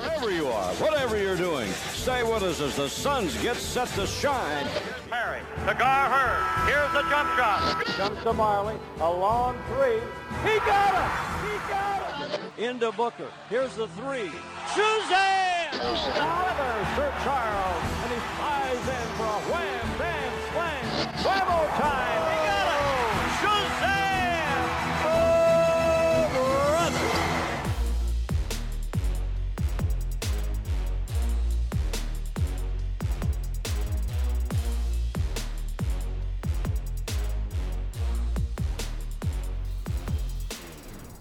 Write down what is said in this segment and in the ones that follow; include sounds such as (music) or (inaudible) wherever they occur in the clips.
Wherever you are, whatever you're doing, stay with us as the Suns get set to shine. Perry to Gar Heard. Here's the jump shot. Comes to Majerle, a long three. He got it! He got it! Into Booker. Here's the three. Shazam! Another Sir Charles, and he flies in for a wham, bam, slam. Bravo time!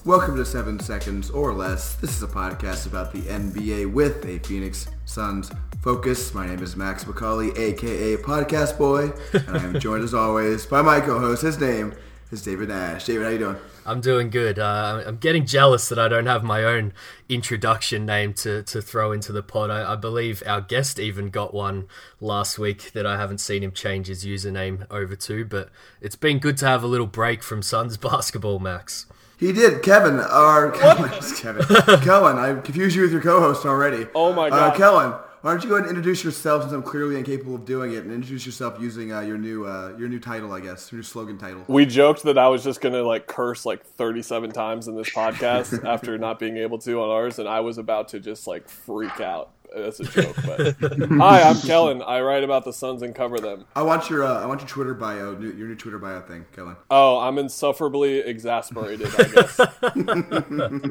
Welcome to Seven Seconds or Less. This is a podcast about the NBA with a Phoenix Suns focus. My name is Max McCauley, aka Podcast Boy, and I am (laughs) joined as always by my co-host. His name is David Nash. David, how you doing? I'm doing good. Uh, I'm getting jealous that I don't have my own introduction name to, to throw into the pod. I, I believe our guest even got one last week that I haven't seen him change his username over to, but it's been good to have a little break from Suns (laughs) basketball, Max. He did. Kevin, or Kevin, (laughs) Kellan. I confused you with your co-host already. Oh my Uh, God. Kellan, why don't you go ahead and introduce yourself since I'm clearly incapable of doing it, and introduce yourself using uh, your new uh, your new title, I guess, your new slogan title. We joked that I was just gonna like curse like 37 times in this podcast (laughs) after not being able to on ours, and I was about to just like freak out. That's a joke, but hi, I'm Kellan. I write about the Suns and cover them. I want your uh, I want your Twitter bio, new, your new Twitter bio thing, Kellan. Oh, I'm insufferably exasperated. I guess (laughs)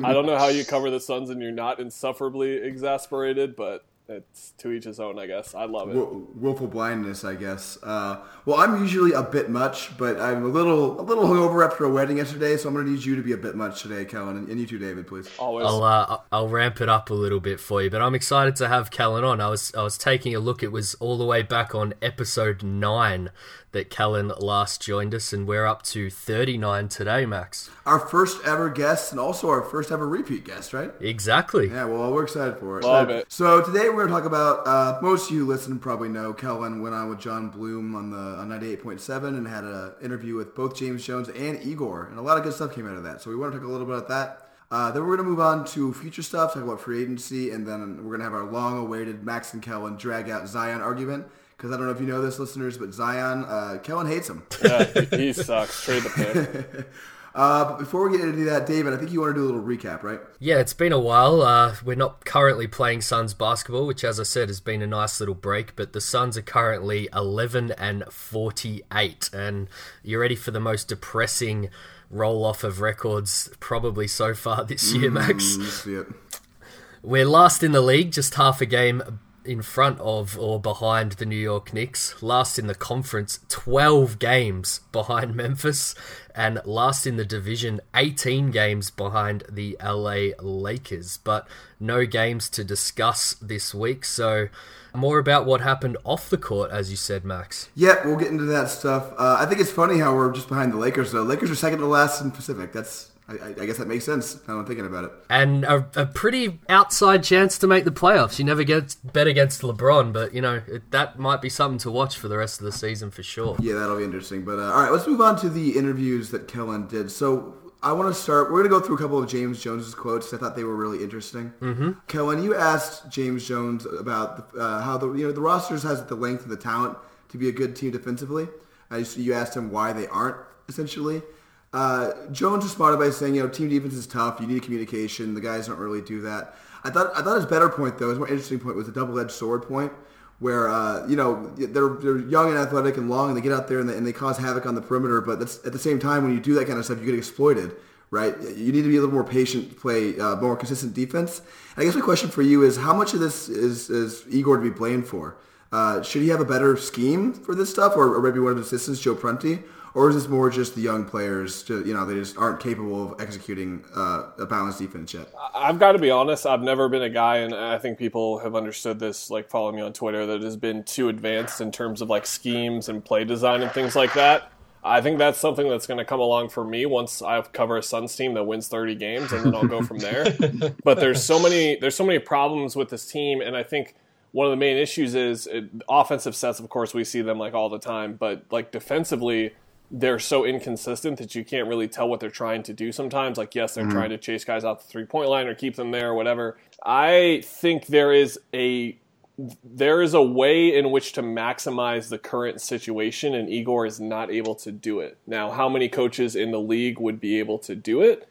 I don't know how you cover the Suns and you're not insufferably exasperated, but it's to each his own. I guess I love it. Will- willful blindness, I guess. Uh, well, I'm usually a bit much, but I'm a little a little hungover after a wedding yesterday, so I'm going to need you to be a bit much today, Kellan, and, and you too, David, please. Always. I'll uh, I'll ramp it up a little bit for you, but I'm excited to have Kellan on. I was I was taking a look. It was all the way back on episode nine that Kellan last joined us, and we're up to 39 today, Max. Our first ever guest, and also our first ever repeat guest, right? Exactly. Yeah, well, we're excited for it. Love Uh, it. So today we're going to talk about. Uh, most of you listen probably know Kellan went on with John Bloom on the on 98.7 and had an interview with both James Jones and Igor, and a lot of good stuff came out of that. So we want to talk a little bit about that. Uh, then we're going to move on to future stuff, talk about free agency, and then we're going to have our long-awaited Max and Kellan drag out Zion argument. Because I don't know if you know this, listeners, but Zion, uh, Kellan hates him. yeah, he- he sucks. Trade the pick. (laughs) Uh, but before we get into that, David, I think you want to do a little recap, right? Yeah, it's been a while. Uh, we're not currently playing Suns basketball, which, as I said, has been a nice little break. But the Suns are currently 11 and 48, and you're ready for the most depressing roll off of records probably so far this year, Max. Mm, let's. We're last in the league, just half a game in front of or behind the New York Knicks. Last in the conference, 12 games (laughs) behind Memphis. And last in the division, 18 games behind the LA Lakers. But no games to discuss this week. So, more about what happened off the court, as you said, Max. Yeah, we'll get into that stuff. Uh, I think it's funny how we're just behind the Lakers, though. Lakers are second to last in Pacific. That's, I, I guess that makes sense now I'm thinking about it. And a, a pretty outside chance to make the playoffs. You never get bet against LeBron, but, you know, it, that might be something to watch for the rest of the season for sure. Yeah, that'll be interesting. But uh, all right, let's move on to the interviews that Kellan did. So I want to start. We're going to go through a couple of James Jones's quotes. I thought they were really interesting. Mm-hmm. Kellan, you asked James Jones about the, uh, how the you know the rosters has the length and the talent to be a good team defensively. Uh, you asked him why they aren't essentially. Uh, Jones responded by saying, you know, team defense is tough. You need communication. The guys don't really do that. I thought I thought his better point though, his more interesting point was the double-edged sword point, where uh, you know they're they're young and athletic and long, and they get out there and they, and they cause havoc on the perimeter. But at the same time, when you do that kind of stuff, you get exploited, right? You need to be a little more patient, play uh, more consistent defense. And I guess my question for you is, how much of this is is Igor to be blamed for? Uh, should he have a better scheme for this stuff, or, or maybe one of his assistants, Joe Prunty? Or is this more just the young players? To, you know, they just aren't capable of executing uh, a balanced defense yet. I've got to be honest. I've never been a guy, and I think people have understood this. Like following me on Twitter, that has been too advanced in terms of like schemes and play design and things like that. I think that's something that's going to come along for me once I cover a Suns team that wins 30 games, and then I'll go from there. (laughs) but there's so many there's so many problems with this team, and I think one of the main issues is it, offensive sets. Of course, we see them like all the time, but like defensively, they're so inconsistent that you can't really tell what they're trying to do sometimes. Like, yes, they're mm-hmm. trying to chase guys out the three point line or keep them there or whatever. I think there is a there is a way in which to maximize the current situation, and Igor is not able to do it. Now, how many coaches in the league would be able to do it?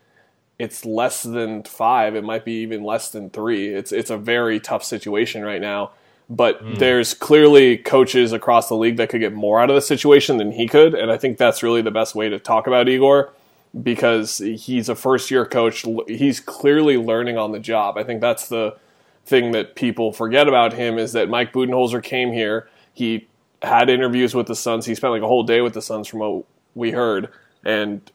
It's less than five. It might be even less than three. It's it's a very tough situation right now. But mm. there's clearly coaches across the league that could get more out of the situation than he could, and I think that's really the best way to talk about Igor because he's a first year coach. He's clearly learning on the job. I think that's the thing that people forget about him is that Mike Budenholzer came here. He had interviews with the Suns. He spent like a whole day with the Suns from what we heard and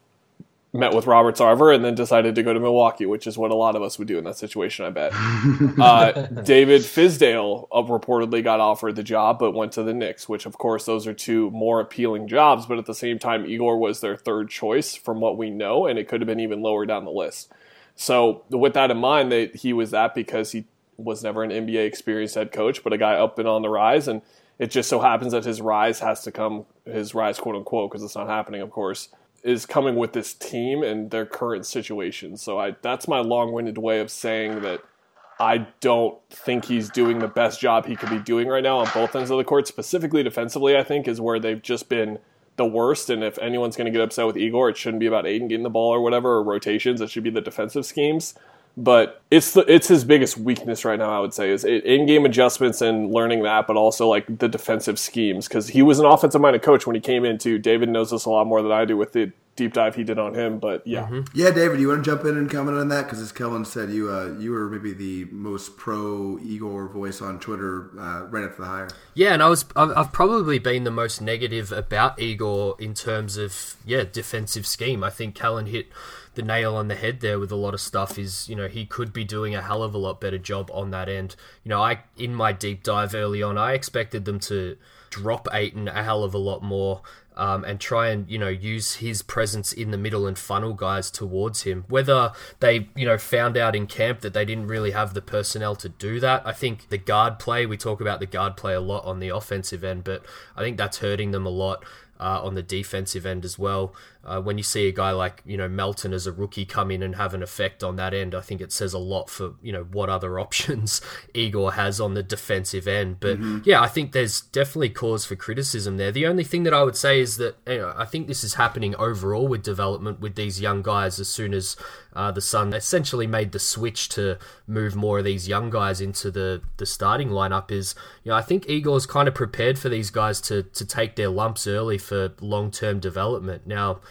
met with Robert Sarver and then decided to go to Milwaukee, which is what a lot of us would do in that situation, I bet. (laughs) uh, David Fizdale uh, reportedly got offered the job but went to the Knicks, which of course those are two more appealing jobs, but at the same time Igor was their third choice from what we know and it could have been even lower down the list. So with that in mind, that he was that because he was never an NBA experienced head coach, but a guy up and on the rise. And it just so happens that his rise has to come, his rise, quote unquote, because it's not happening, of course, is coming with this team and their current situation. So I, that's my long winded way of saying that I don't think he's doing the best job he could be doing right now on both ends of the court. Specifically defensively, I think, is where they've just been the worst. And if anyone's going to get upset with Igor, it shouldn't be about Ayton getting the ball or whatever, or rotations. It should be the defensive schemes but it's the, it's his biggest weakness right now. I would say is in game adjustments and learning that, but also like the defensive schemes because he was an offensive minded coach when he came into. David knows this a lot more than I do with the deep dive he did on him. But yeah, mm-hmm. yeah, David, you want to jump in and comment on that because as Kellan said, you uh, you were maybe the most pro Igor voice on Twitter uh, right after the hire. Yeah, and I was I've, I've probably been the most negative about Igor in terms of yeah defensive scheme. I think Kellan hit the nail on the head there with a lot of stuff is you know he could be doing a hell of a lot better job on that end. You know, I in my deep dive early on, I expected them to drop Ayton a hell of a lot more. Um, and try and you know use his presence in the middle and funnel guys towards him. Whether they you know found out in camp that they didn't really have the personnel to do that, I think the guard play we talk about the guard play a lot on the offensive end, but I think that's hurting them a lot uh, on the defensive end as well. Uh, when you see a guy like you know Melton as a rookie come in and have an effect on that end, I think it says a lot for you know what other (laughs) options Igor has on the defensive end. But mm-hmm. yeah, I think there's definitely cause for criticism there. The only thing that I would say is that you know, I think this is happening overall with development with these young guys. As soon as uh, the Sun essentially made the switch to move more of these young guys into the the starting lineup, is you know I think Igor's kind of prepared for these guys to to take their lumps early for long term development. Now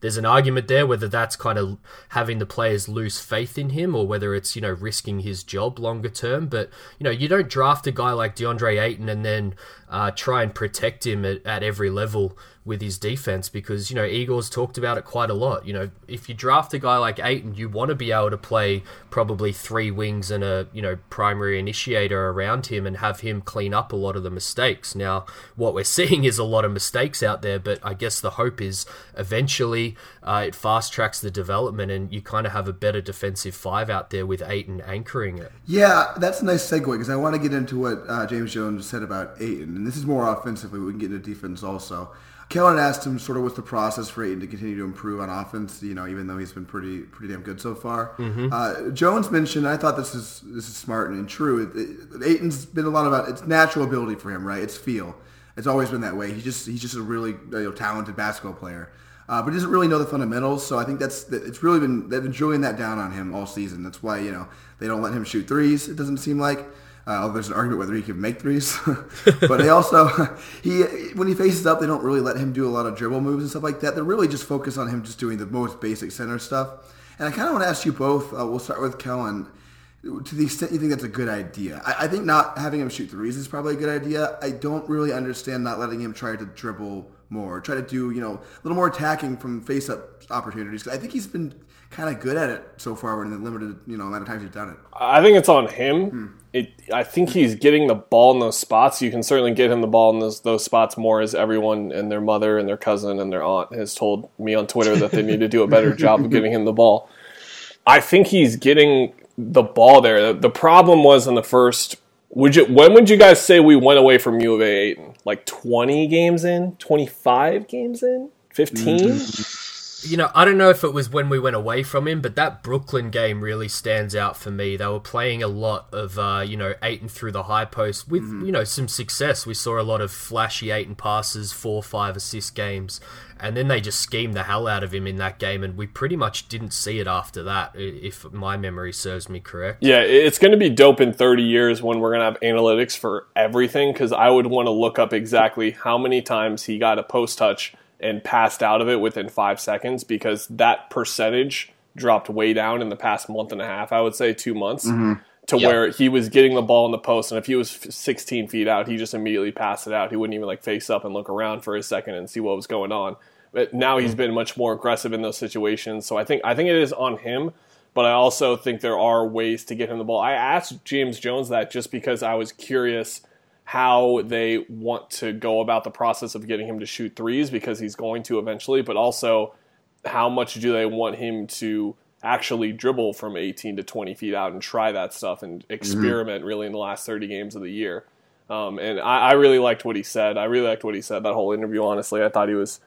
there's an argument there whether that's kind of having the players lose faith in him or whether it's you know risking his job longer term. But you know you don't draft a guy like DeAndre Ayton and then uh, try and protect him at, at every level with his defense because you know Igor's talked about it quite a lot. You know, if you draft a guy like Ayton, you want to be able to play probably three wings and a you know primary initiator around him and have him clean up a lot of the mistakes. Now, what we're (laughs) seeing is a lot of mistakes out there, but I guess the hope is eventually uh, it fast tracks the development and you kind of have a better defensive five out there with Ayton anchoring it. Yeah, that's a nice segue because I want to get into what uh, James Jones said about Ayton, and this is more offensively. We can get into defense also. Kellan asked him sort of what's the process for Ayton to continue to improve on offense. You know, even though he's been pretty pretty damn good so far. Mm-hmm. Uh, Jones mentioned. I thought this is this is smart and, true. It, it, Ayton's been a lot about it's natural ability for him, right? It's feel. It's always been that way. He just he's just a really you know, talented basketball player. Uh, but he doesn't really know the fundamentals. So I think that's it's really been they've been drilling that down on him all season. That's why you know they don't let him shoot threes. It doesn't seem like. Uh, there's an argument whether he can make threes, (laughs) but they (laughs) also (laughs) he when he faces up, they don't really let him do a lot of dribble moves and stuff like that. They're really just focused on him just doing the most basic center stuff. And I kind of want to ask you both. Uh, we'll start with Kellan. To the extent you think that's a good idea, I, I, think not having him shoot threes is probably a good idea. I don't really understand not letting him try to dribble more, try to do you know a little more attacking from face-up opportunities. I think he's been kind of good at it so far in the limited you know amount of times he's done it. I think it's on him. Hmm. It, I think he's getting the ball in those spots. You can certainly get him the ball in those those spots more as everyone and their mother and their cousin and their aunt has told me on Twitter that they need to do a better job of giving him the ball. I think he's getting the ball there. The problem was in the first. Would you? When would you guys say we went away from U of A? Like twenty games in, twenty five games in? 15? You know, I don't know if it was when we went away from him, but that Brooklyn game really stands out for me. They were playing a lot of, uh, you know, Ayton through the high post with, mm-hmm. you know, some success. We saw a lot of flashy Ayton passes, four, five assist games, and then they just schemed the hell out of him in that game, and we pretty much didn't see it after that, if my memory serves me correct. Yeah, it's going to be dope in 30 years when we're going to have analytics for everything, because I would want to look up exactly how many times he got a post touch and passed out of it within five seconds because that percentage dropped way down in the past month and a half, I would say two months, mm-hmm. to yep. where he was getting the ball in the post. And if he was 16 feet out, he just immediately passed it out. He wouldn't even like face up and look around for a second and see what was going on. But now he's mm-hmm. been much more aggressive in those situations. So I think I think it is on him. But I also think there are ways to get him the ball. I asked James Jones that just because I was curious how they want to go about the process of getting him to shoot threes because he's going to eventually, but also how much do they want him to actually dribble from 18 to 20 feet out and try that stuff and mm-hmm. experiment mm-hmm. really in the last 30 games of the year. Um, and I, I, really liked what he said. I really liked what he said that whole interview. Honestly, I thought he was,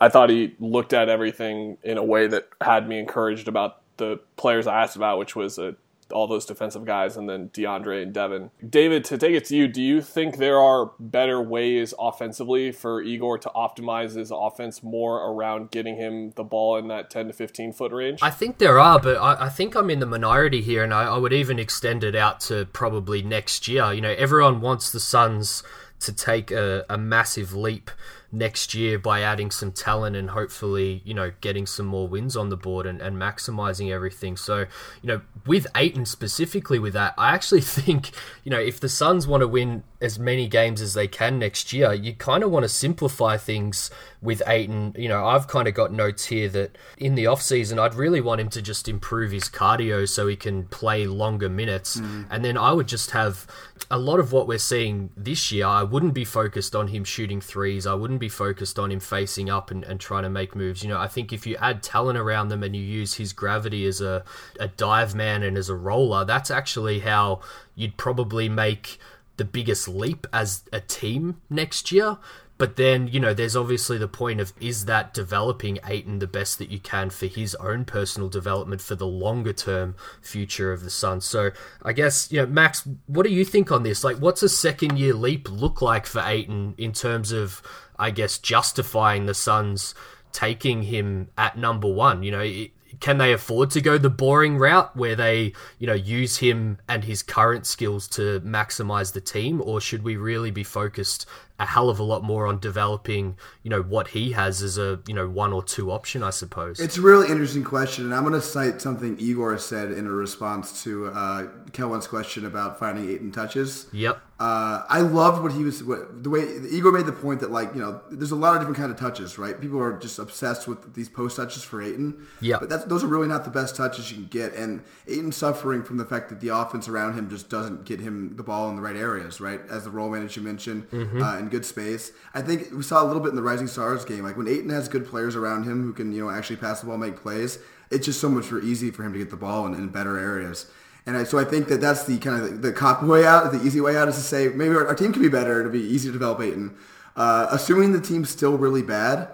I thought he looked at everything in a way that had me encouraged about the players I asked about, which was a all those defensive guys and then DeAndre and Devin. David, to take it to you, do you think there are better ways offensively for Igor to optimize his offense more around getting him the ball in that 10 to 15 foot range? I think there are, but I, I think I'm in the minority here, and I, I would even extend it out to probably next year. You know, everyone wants the Suns to take a, a massive leap next year by adding some talent and hopefully, you know, getting some more wins on the board and, and maximizing everything. So, you know, with Ayton specifically with that, I actually (laughs) think, you know, if the Suns want to win as many games as they can next year, you kind of want to simplify things with Ayton. You know, I've kind of got notes here that in the off season, I'd really want him to just improve his cardio so he can play longer minutes. Mm. And then I would just have a lot of what we're seeing this year. I wouldn't be focused on him shooting threes. I wouldn't be focused on him facing up and, and trying to make moves. You know, I think if you add talent around them and you use his gravity as a, a dive man and as a roller, that's actually how you'd probably make the biggest leap as a team next year. But then, you know, there's obviously the point of is that developing Ayton the best that you can for his own personal development for the longer term future of the Suns? So I guess, you know, Max, what do you think on this? Like, what's a second year leap look like for Ayton in terms of, I guess, justifying the Suns taking him at number one? You know, can they afford to go the boring route where they, you know, use him and his current skills to maximize the team, or should we really be focused a hell of a lot more on developing, you know, what he has as a, you know, one or two option, I suppose. It's a really interesting question, and I'm going to cite something Igor said in a response to uh, Kelvin's question about finding Ayton touches. Yep. Uh, I loved what he was, what, the way Igor made the point that like you know, there's a lot of different kind of touches, right? People are just obsessed with these post touches for Ayton. Yeah. But that's, those are really not the best touches you can get, and Ayton's suffering from the fact that the offense around him just doesn't get him the ball in the right areas, right? As the role manager mentioned. Mm-hmm. Uh, in good space. I think we saw a little bit in the Rising Stars game. Like when Ayton has good players around him who can, you know, actually pass the ball, make plays, it's just so much more easy for him to get the ball in, in better areas. And I, so I think that that's the kind of the, the cop way out. The easy way out is to say maybe our, our team can be better. It'll be easier to develop Ayton. Uh, assuming the team's still really bad,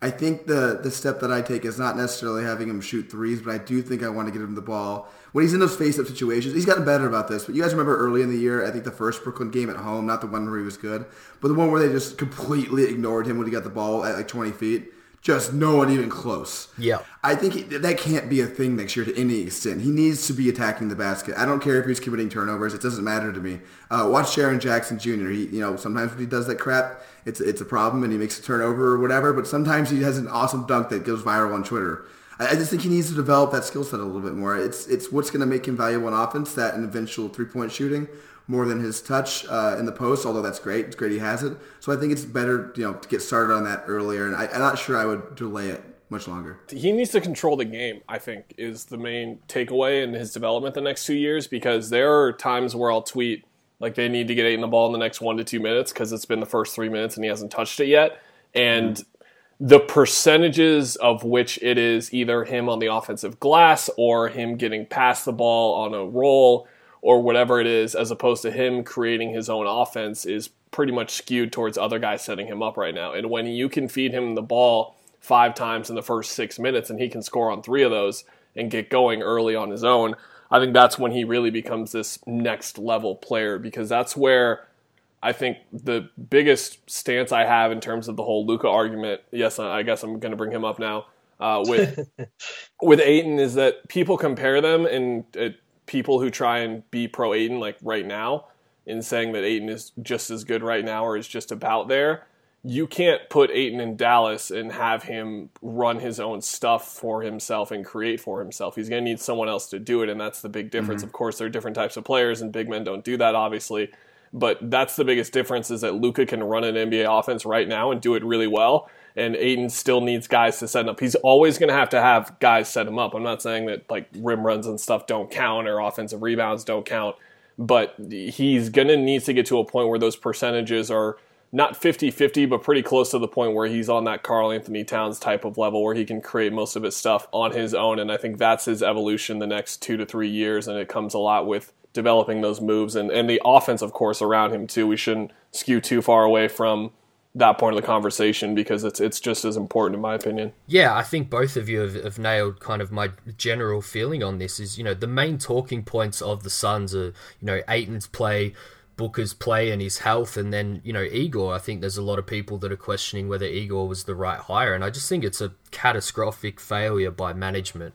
I think the the step that I take is not necessarily having him shoot threes, but I do think I want to get him the ball when he's in those face-up situations. He's gotten better about this. But you guys remember early in the year, I think the first Brooklyn game at home, not the one where he was good, but the one where they just completely ignored him when he got the ball at like 20 feet. Just no one even close. Yeah. I think that can't be a thing next year to any extent. He needs to be attacking the basket. I don't care if he's committing turnovers. It doesn't matter to me. Uh, watch Jaren Jackson Jr. He, you know, sometimes when he does that crap, it's it's a problem and he makes a turnover or whatever. But sometimes he has an awesome dunk that goes viral on Twitter. I, I just think he needs to develop that skill set a little bit more. It's it's what's going to make him valuable in offense, that and eventual three point shooting more than his touch uh, in the post. Although that's great, it's great he has it. So I think it's better, you know, to get started on that earlier. And I, I'm not sure I would delay it much longer. He needs to control the game, I think, is the main takeaway in his development the next two years because there are times where I'll tweet like they need to get Ayton the ball in the next one to two minutes because it's been the first three minutes and he hasn't touched it yet. And the percentages of which it is either him on the offensive glass or him getting past the ball on a roll or whatever it is, as opposed to him creating his own offense, is pretty much skewed towards other guys setting him up right now. And when you can feed him the ball five times in the first six minutes and he can score on three of those and get going early on his own, I think that's when he really becomes this next level player because that's where I think the biggest stance I have in terms of the whole Luka argument. Yes, I guess I'm going to bring him up now. Uh, with (laughs) with Ayton is that people compare them and uh, people who try and be pro Ayton like right now in saying that Ayton is just as good right now or is just about there. You can't put Ayton in Dallas and have him run his own stuff for himself and create for himself. He's going to need someone else to do it, and that's the big difference. Mm-hmm. Of course, there are different types of players, and big men don't do that, obviously. But that's the biggest difference is that Luka can run an NBA offense right now and do it really well. And Ayton still needs guys to set him up. He's always going to have to have guys set him up. I'm not saying that like rim runs and stuff don't count or offensive rebounds don't count, but he's going to need to get to a point where those percentages are not 50 50, but pretty close to the point where he's on that Karl-Anthony Towns type of level where he can create most of his stuff on his own. And I think that's his evolution the next two to three years. And it comes a lot with developing those moves and, and the offense, of course, around him too. We shouldn't skew too far away from that point of the conversation because it's it's just as important in my opinion. Yeah, I think both of you have, have, nailed kind of my general feeling on this. Is you know the main talking points of the Suns are you know Ayton's play, Booker's play, and his health, and then you know Igor. I think there's a lot of people that are questioning whether Igor was the right hire, and I just think it's a catastrophic failure by management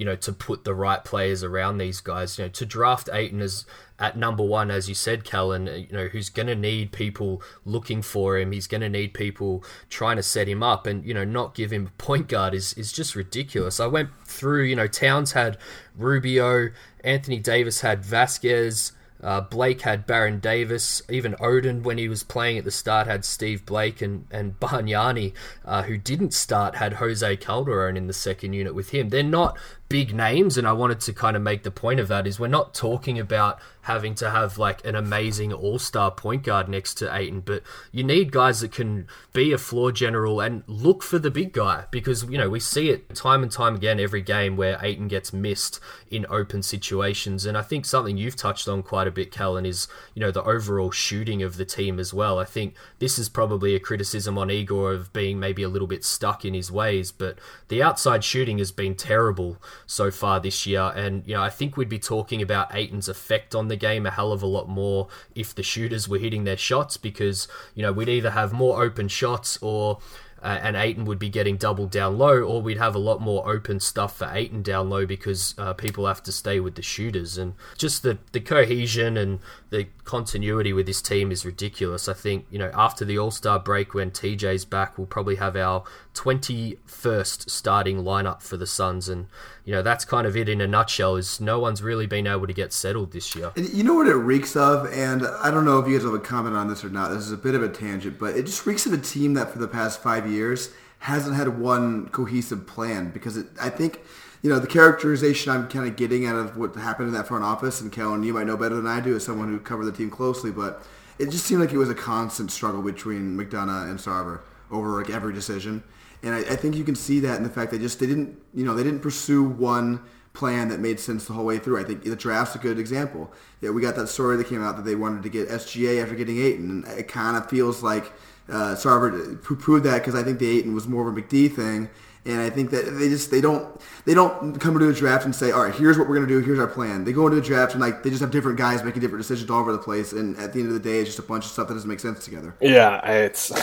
you know, to put the right players around these guys. You know, to draft Ayton as at number one, as you said, Kellan, you know, who's going to need people looking for him. He's going to need people trying to set him up, and you know, not give him a point guard is is just ridiculous. I went through, you know, Towns had Rubio, Anthony Davis had Vasquez. Uh, Blake had Baron Davis. Even Oden, when he was playing at the start, had Steve Blake and, and (laughs) Bargnani, uh, who didn't start, had Jose Calderon in the second unit with him. They're not big names, and I wanted to kind of make the point of that is we're not talking about having to have like an amazing all-star point guard next to Ayton but you need guys that can be a floor general and look for the big guy because you know we see it time and time again every game where Ayton gets missed in open situations, and I think something you've touched on quite a bit, Kellan, is you know the overall shooting of the team as well. I think this is probably a criticism on Igor of being maybe a little bit stuck in his ways, but the outside shooting has been terrible so far this year. And, you know, I think we'd be talking about Ayton's effect on the game a hell of a lot more if the shooters were hitting their shots because, you know, we'd either have more open shots or uh, and Ayton would be getting doubled down low, or we'd have a lot more open stuff for Ayton down low because uh, people have to stay with the shooters. And just the, the cohesion and the continuity with this team is ridiculous. I think, you know, after the All Star break, when TJ's back, we'll probably have our 21st starting lineup for the Suns. And, you know, that's kind of it in a nutshell, is no one's really been able to get settled this year. You know what it reeks of? And I don't know if you guys have a comment on this or not. This is a bit of a tangent, but it just reeks of a team that for the past five years hasn't had one cohesive plan because it, I think you know, the characterization I'm kind of getting out of what happened in that front office, and Kellan, you might know better than I do as someone who covered the team closely, but it just seemed like it was a constant struggle between McDonough and Sarver over like every decision. And I, I think you can see that in the fact they just they didn't you know they didn't pursue one plan that made sense the whole way through. I think the draft's a good example. Yeah, we got that story that came out that they wanted to get SGA after getting Ayton, and it kind of feels like uh, Sarver poo-pooed that because I think the Ayton was more of a McD thing and I think that they just they don't they don't come into a draft and say, all right, here's what we're gonna do, here's our plan. They go into a draft and like they just have different guys making different decisions all over the place, and at the end of the day, it's just a bunch of stuff that doesn't make sense together. Yeah, it's. (laughs)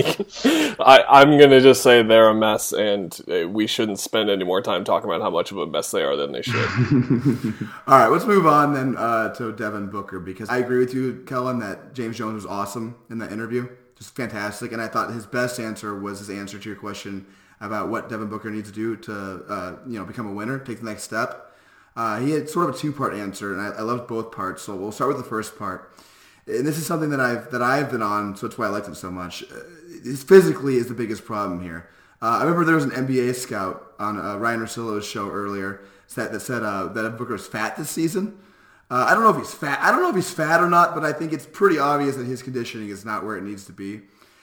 I, I'm gonna just say they're a mess, and uh, we shouldn't spend any more time talking about how much of a mess they are than they should. (laughs) all right, let's move on then uh, to Devin Booker because I agree with you, Kellan, that James Jones was awesome in that interview, just fantastic, and I thought his best answer was his answer to your question about what Devin Booker needs to do to uh, you know become a winner, take the next step. Uh, he had sort of a two-part answer, and I, I loved both parts. So we'll start with the first part. And this is something that I've that I've been on, so that's why I liked it so much. Uh, physically is the biggest problem here. Uh, I remember there was an NBA scout on uh, Ryen Russillo's show earlier that, that said uh, that Booker fat this season. Uh, I don't know if he's fat. I don't know if he's fat or not, but I think it's pretty obvious that his conditioning is not where it needs to be.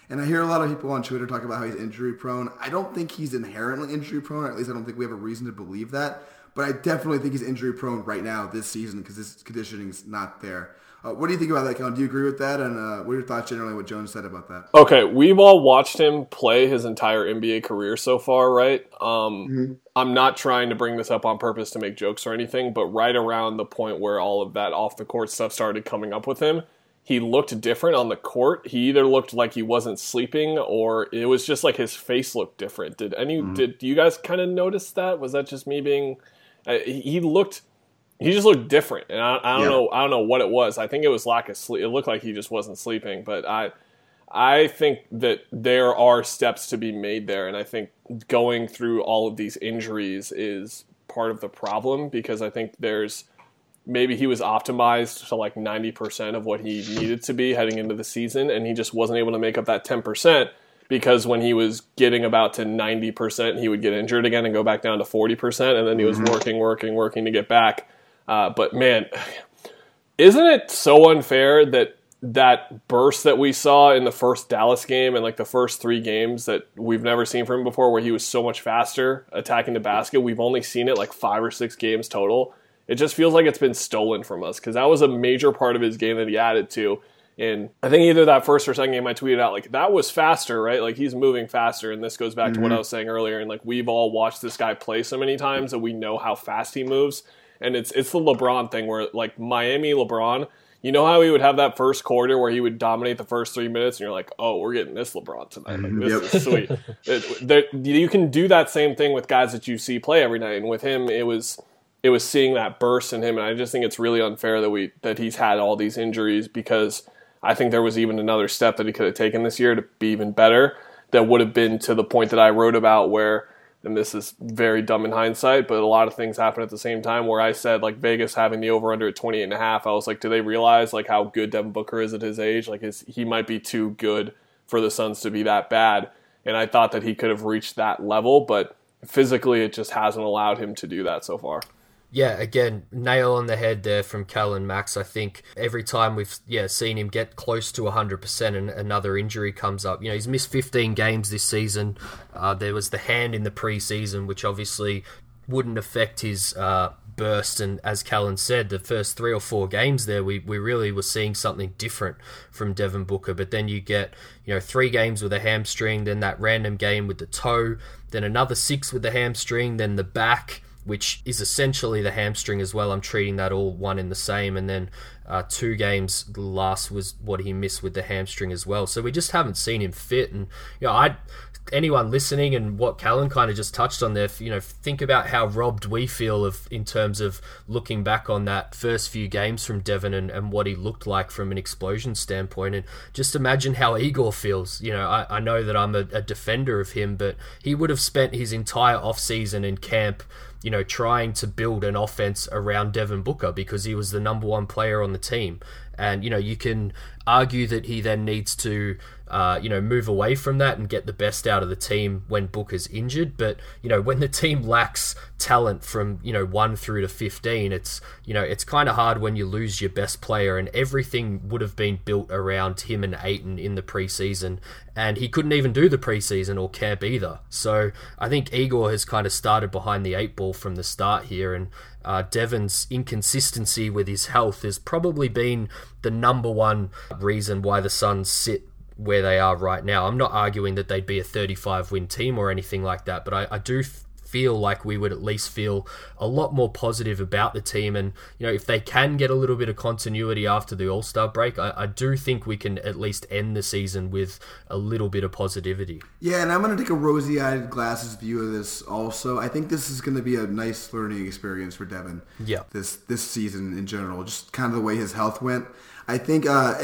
And I hear a lot of people on Twitter talk about how he's injury prone. I don't think he's inherently injury prone, or at least I don't think we have a reason to believe that. but I definitely think he's injury prone right now this season because his conditioning's not there. Uh, what do you think about that, Kellan? Do you agree with that? And uh, what are your thoughts generally what Jones said about that? Okay, we've all watched him play his entire NBA career so far, right? Um, mm-hmm. I'm not trying to bring this up on purpose to make jokes or anything, but right around the point where all of that off the court stuff started coming up with him, he looked different on the court. He either looked like he wasn't sleeping or it was just like his face looked different. Did any mm-hmm. did you guys kind of notice that? Was that just me being uh, he looked he just looked different, and I, I don't yeah. know. I don't know what it was. I think it was lack of sleep. It looked like he just wasn't sleeping. But I, I think that there are steps to be made there, and I think going through all of these injuries is part of the problem because I think there's maybe he was optimized to like 90% of what he needed to be heading into the season and he just wasn't able to make up that 10% because when he was getting about to 90% he would get injured again and go back down to 40% and then he was mm-hmm. working working working to get back uh, but man, (sighs) isn't it so unfair that that burst that we saw in the first Dallas game and like the first three games that we've never seen from him before, where he was so much faster attacking the basket, we've only seen it like five or six games total. It just feels like it's been stolen from us because that was a major part of his game that he added to. And I think either that first or second game I tweeted out like that was faster, right? Like he's moving faster, and this goes back mm-hmm. to what mm-hmm. I was saying earlier. And like we've all watched this guy play so many times that we know how fast he moves and it's it's the LeBron thing where like Miami LeBron, you know how he would have that first quarter where he would dominate the first three minutes, and you're like, oh, we're getting this LeBron tonight. Like this yep. is sweet. it, there, you can do that same thing with guys that you see play every night, and with him, it was it was seeing that burst in him, and I just think it's really unfair that we that he's had all these injuries because I think there was even another step that he could have taken this year to be even better. That would have been to the point that I wrote about where and this is very dumb in hindsight, but a lot of things happen at the same time where I said like Vegas having the over under at 28 and a half, I was like, do they realize like how good Devin Booker is at his age? Like his, he might be too good for the Suns to be that bad. And I thought that he could have reached that level, but physically it just hasn't allowed him to do that so far yeah, again, nail on the head there from Kellan Max. I think every time we've yeah seen him get close to 100% and another injury comes up. You know, he's missed 15 games this season. Uh, there was the hand in the preseason, which obviously wouldn't affect his uh, burst. And as Kellan said, the first three or four games there, we, we really were seeing something different from Devin Booker. But then you get, you know, three games with a hamstring, then that random game with the toe, then another six with the hamstring, then the back which is essentially the hamstring as well. I'm treating that all one in the same. And then uh, two games, last was what he missed with the hamstring as well. So we just haven't seen him fit. And you know, I anyone listening and what Kellan kind of just touched on there, you know, think about how robbed we feel of in terms of looking back on that first few games from Devin and, and what he looked like from an explosion standpoint. And just imagine how Igor feels. You know, I, I know that I'm a, a defender of him, but he would have spent his entire off season in camp you know, trying to build an offense around Devin Booker because he was the number one player on the team. And, you know, you can argue that he then needs to uh, you know, move away from that and get the best out of the team when Booker's injured. But you know, when the team lacks talent from you know one through to fifteen, it's you know it's kind of hard when you lose your best player, and everything would have been built around him and Ayton in the preseason, and he couldn't even do the preseason or camp either. So I think Igor has kind of started behind the eight ball from the start here, and uh, Devin's inconsistency with his health has probably been the number one reason why the Suns sit where they are right now. I'm not arguing that they'd be a 35 win team or anything like that, but I, I do feel like we would at least feel a lot more positive about the team. And, you know, if they can get a little bit of continuity after the All Star break, I, I, do think we can at least end the season with a little bit of positivity. Yeah, and I'm going to take a rosy eyed glasses view of this also. I think this is going to be a nice learning experience for Devin. Yeah. This, this season in general, just kind of the way his health went. I think uh,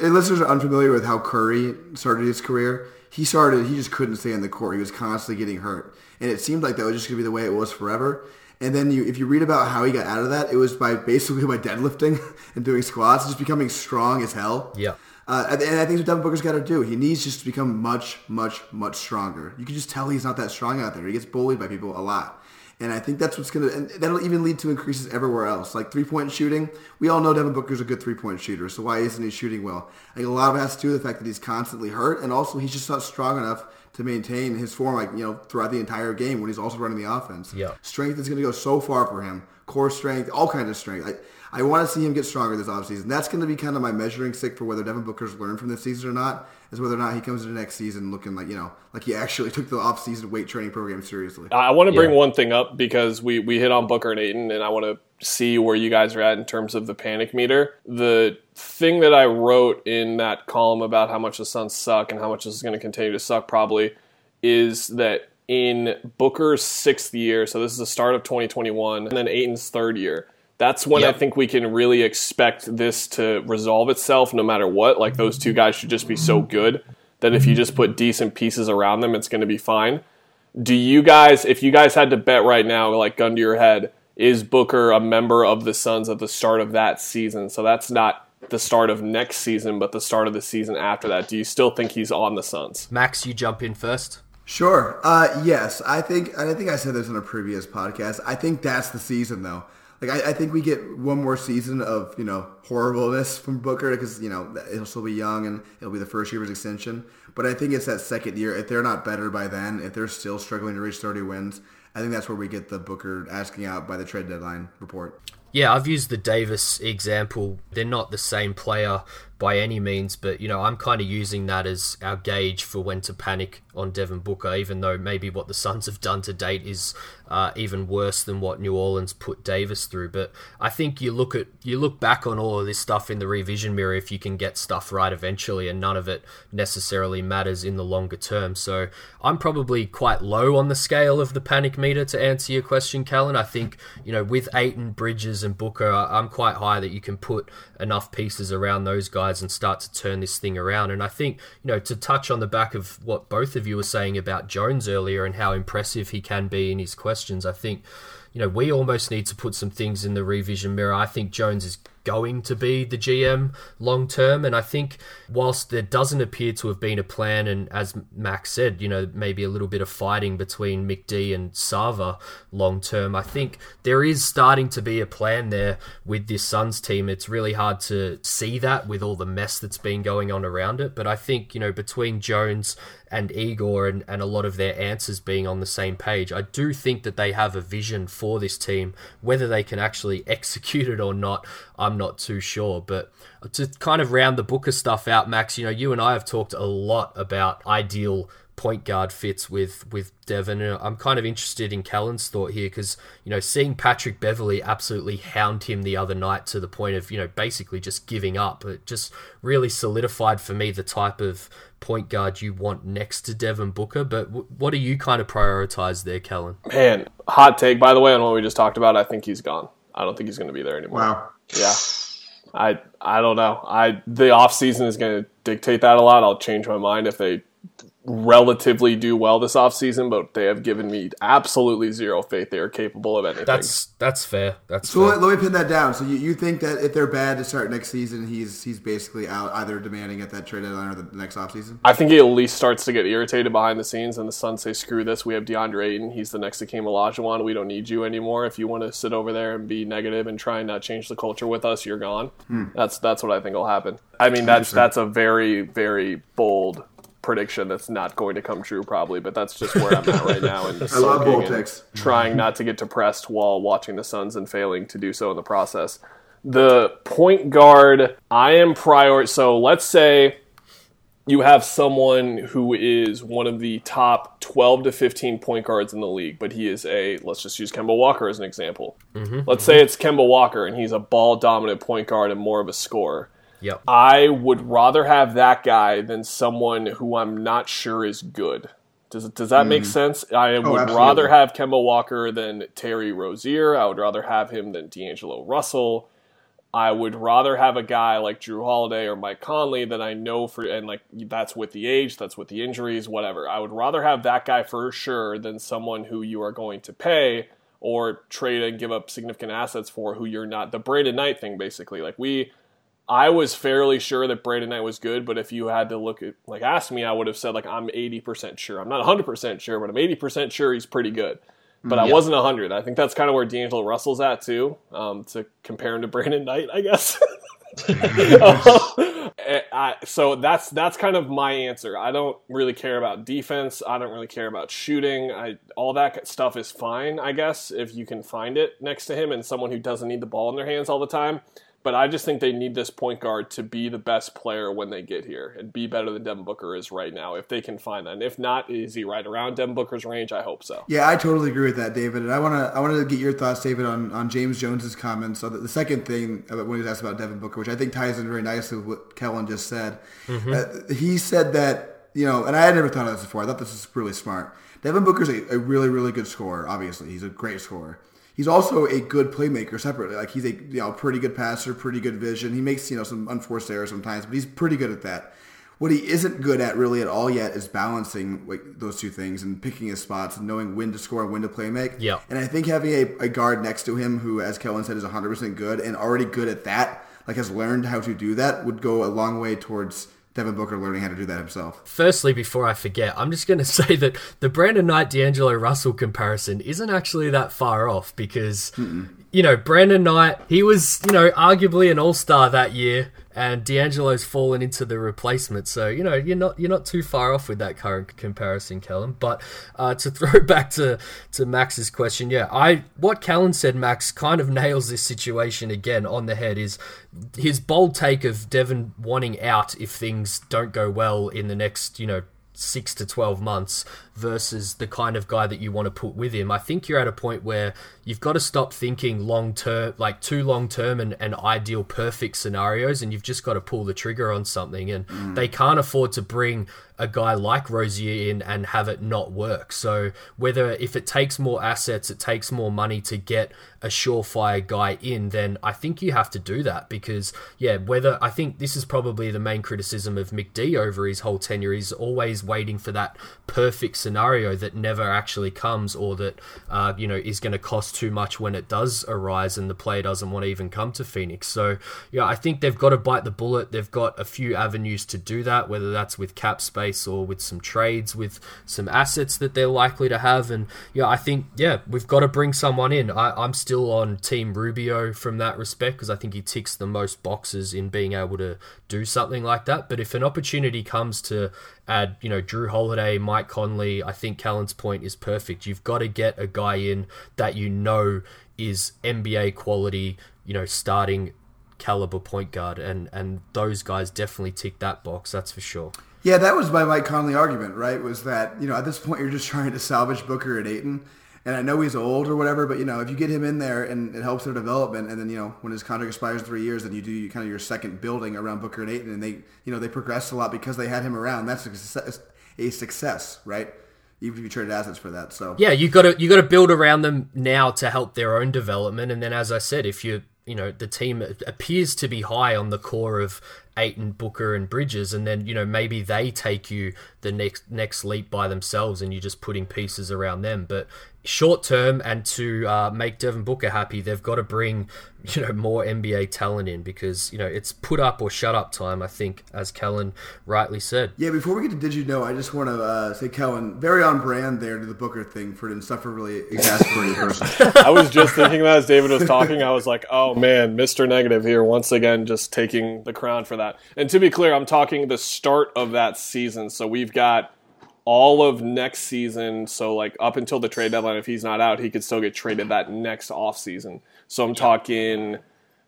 listeners are unfamiliar with how Curry started his career. He started, he just couldn't stay in the court. He was constantly getting hurt. And it seemed like that was just going to be the way it was forever. And then you, if you read about how he got out of that, it was by basically by (laughs) deadlifting and doing squats, just becoming strong as hell. Yeah. Uh, and I think what Devin Booker's got to do. He needs just to become much, much, much stronger. You can just tell he's not that strong out there. He gets bullied by people a lot. And I think that's what's going to, and that'll even lead to increases everywhere else. Like three point shooting, we all know Devin Booker's a good three point shooter, so why isn't he shooting well? I think a lot of it has to do with the fact that he's constantly hurt, and also he's just not strong enough to maintain his form, like you know, throughout the entire game when he's also running the offense. Yeah. strength is going to go so far for him. Core strength, all kinds of strength. I, I want to see him get stronger this offseason. That's going to be kind of my measuring stick for whether Devin Booker's learned from this season or not. Is whether or not he comes into next season looking like you know, like he actually (laughs) took the offseason weight training program seriously. I want to bring Yeah. one thing up because we, we hit on Booker and Ayton, and I want to see where you guys are at in terms of the panic meter. The thing that I wrote in that column about how much the Suns suck and how much this is going to continue to suck probably is that in Booker's sixth year, so this is the start of 2021, and then Ayton's third year. That's when Yep. I think we can really expect this to resolve itself no matter what. Like those two guys should just be so good that if you just put decent pieces around them, it's going to be fine do you guys if you guys had to bet right now like gun to your head is booker a member of the suns at the start of that season so that's not the start of next season but the start of the season after that do you still think he's on the suns Max, you jump in first. Sure. Uh, yes, I think I think I said this in a previous podcast. I think that's the season, though. Like I, I think we get one more season of you know horribleness from Booker because you know he'll still be young and it'll be the first year of his extension. But I think it's that second year. If they're not better by then, if they're still struggling to reach 30 wins, I think that's where we get the Booker asking out by the trade deadline report. Yeah, I've used the Davis example. They're not the same player by any means, but you know, I'm kind of using that as our gauge for when to panic on Devin Booker, even though maybe what the (laughs) Suns have done to date is uh, even worse than what New Orleans put Davis through. But I think you look at you look back on all of this stuff in the revision mirror if you can get stuff right eventually, and none of it necessarily matters in the longer term. So I'm probably quite low on the scale of the panic meter to answer your question, Kellan. I think you know with Ayton, Bridges, and Booker, I'm quite high that you can put enough pieces around those guys and start to turn this thing around. And I think you know to touch on the back of what both of you were saying about Jones earlier and how impressive he can be in his questions, I think you know, we almost need to put some things in the revision mirror. I think Jones is going to be the GM long term, and I think whilst there doesn't appear to have been a plan, and as Max said, you know, maybe a little bit of fighting between McD and Sarver long term, I think there is starting to be a plan there with this Suns team. It's really hard to see that with all the mess that's been going on around it, but I think, you know, between Jones and Igor and, and a lot of their answers being on the same page, I do think that they have a vision for this team. Whether they can actually (laughs) execute it or not, I'm not too sure. But to kind of round the Booker stuff out, Max, you know, you and I have talked a lot about ideal point guard fits with with Devin. And I'm kind of interested in Kellan's thought here because you know seeing Patrick Beverley absolutely hound him the other night to the point of you know basically just giving up. It just really solidified for me the type of point guard you want next to Devin Booker. But w- what do you kind of prioritize there, Kellan? man hot take by the way on what we just talked about i think he's gone i don't think he's going to be there anymore Wow. Yeah. I i don't know. I the off season is going to dictate that a lot. I'll change my mind if they relatively do well this offseason, but they have given me absolutely zero faith they are capable of anything. That's that's fair. That's So fair. let, let me pin that down. So you, you think that if they're bad to start next season, he's he's basically out either demanding at that trade deadline or the next offseason? I think he at least starts to get irritated behind the scenes, and the Suns say, "Screw this! We have DeAndre Ayton. He's the next Hakeem Olajuwon. We don't need you anymore. If you want to sit over there and be negative and try and not change the culture with us, you're gone." Hmm. That's that's what I think will happen. I mean, that's that's a very very bold prediction that's not going to come true probably, but that's just where I'm at right now. And (laughs) I love soaking bold and trying not to get depressed while watching the Suns and failing to do so in the process. The point guard, I am prior. So let's say you have someone who is one of the top 12 to 15 point guards in the league, but he is a, let's just use Kemba Walker as an example. Mm-hmm, let's mm-hmm. say it's Kemba Walker and he's a ball dominant point guard and more of a scorer. Yep. I would rather have that guy than someone who I'm not sure is good. Does, does that make hmm. sense? I oh, would absolutely. rather have Kemba Walker than Terry Rozier. I would rather have him than D'Angelo Russell. I would rather have a guy like Jrue Holiday or Mike Conley that I know for, and like that's with the age, that's with the injuries, whatever. I would rather have that guy for sure than someone who you are going to pay or trade and give up significant assets for who you're not. The Brandon Knight thing, basically. Like we, I was fairly sure that Brandon Knight was good, but if you had to look at, like, ask me, I would have said, like, I'm 80% sure. I'm not 100% sure, but I'm 80% sure he's pretty good. But I wasn't 100. I think that's kind of where D'Angelo Russell's at, too, um, to compare him to Brandon Knight, I guess. Eh, (laughs) (laughs) I, so that's that's kind of my answer. I don't really care about defense. I don't really care about shooting. I all that stuff is fine, I guess, if you can find it next to him and someone who doesn't need the ball in their hands all the time. But I just think they need this point guard to be the best player when they get here and be better than Devin Booker is right now, if they can find that. And if not, is he right around Devin Booker's range? I hope so. Yeah, I totally agree with that, David. And I want to I wanted to get your thoughts, David, on, on James Jones's comments. So the, the second thing when he was asked about Devin Booker, which I think ties in very nicely with what Kellan just said. Mm-hmm. Uh, he said that you know, and I had never thought of this before. I thought this was really smart. Devin Booker's a, a really, really good scorer. Obviously, he's a great scorer he's also a good playmaker separately. Like he's a you know pretty good passer, pretty good vision. He makes you know some unforced errors sometimes, but he's pretty good at that. What he isn't good at really at all yet is balancing like those two things and picking his spots and knowing when to score and when to play make. Yeah. And I think having a, a guard next to him who, as Kellan said, is 100% good and already good at that, like has learned how to do that, would go a long way towards Devin Booker learning how to do that himself. Firstly, before I forget, I'm just going (laughs) to say that the Brandon Knight D'Angelo Russell comparison isn't actually that far off because, Mm-mm. you know, Brandon Knight, he was, you know, arguably an all star that year and D'Angelo's fallen into the replacement. So you know you're not you're not too far off with that current comparison, Kellan. But uh, to (laughs) throw back to to Max's question, yeah, I what Kellan said, Max kind of nails this situation again on the head. Is his bold take of Devin wanting out if things don't go well in the next you know six to 12 months versus the kind of guy that you want to put with him. I think you're at a point where you've got to stop thinking long term, like too long term and, and ideal perfect scenarios, and you've just got to pull the trigger on something. And mm. they can't afford to bring a guy like Rozier in and have it not work. So whether if it takes more assets, it takes more money to get a surefire guy in, then I think you have to do that because yeah, whether I think this is probably the main criticism of McD over his whole tenure. He's always waiting for that perfect scenario that never actually comes, or that uh, you know is going to cost too much when it does arise, and the player doesn't want to even come to Phoenix. So yeah, I think they've got to bite the bullet. They've got a few avenues to do that, whether that's with cap space space or with some trades with some assets that they're likely to have. And yeah, I think yeah, we've got to bring someone in. I, I'm still on Team Rubio from that respect because I think he ticks the most boxes in being able to do something like that. But if an opportunity comes to add, you know, Jrue Holiday, Mike Conley, I think Kellan's point is perfect. You've got to get a guy in that you know is NBA quality, you know, starting caliber point guard, and and those guys definitely tick that box. That's for sure. Yeah, that was my Mike Conley argument, right? Was that you know at this point you're just trying to salvage Booker and Ayton, and I know he's old or whatever, but you know if you get him in there and it helps their development, and then you know when his contract expires in three years, then you do kind of your second building around Booker and Ayton, and they you know they progressed a lot because they had him around. That's a success, a success right? Even if you traded assets for that, so yeah, you got to you got to build around them now to help their own development, and then as I said, if you you know the team appears to be high on the core of Ayton, Booker, and Bridges, and then you know maybe they take you the next next leap by themselves, and you're just putting pieces around them. But short term, and to uh, make Devin Booker happy, they've got to bring you know more NBA talent in because you know it's put up or shut up time. I think, as Kellan rightly said. Yeah. Before we get to did you know, I just want to uh, say Kellan very on brand there to the Booker thing for an insufferably exasperating person. (laughs) I was just thinking that as David was talking, I was like, oh man, Mister Negative here once again, just taking the crown for that that. And to be clear, I'm talking the start of that season. So we've got all of next season. So like up until the trade deadline, if he's not out, he could still get traded that next off season. So I'm talking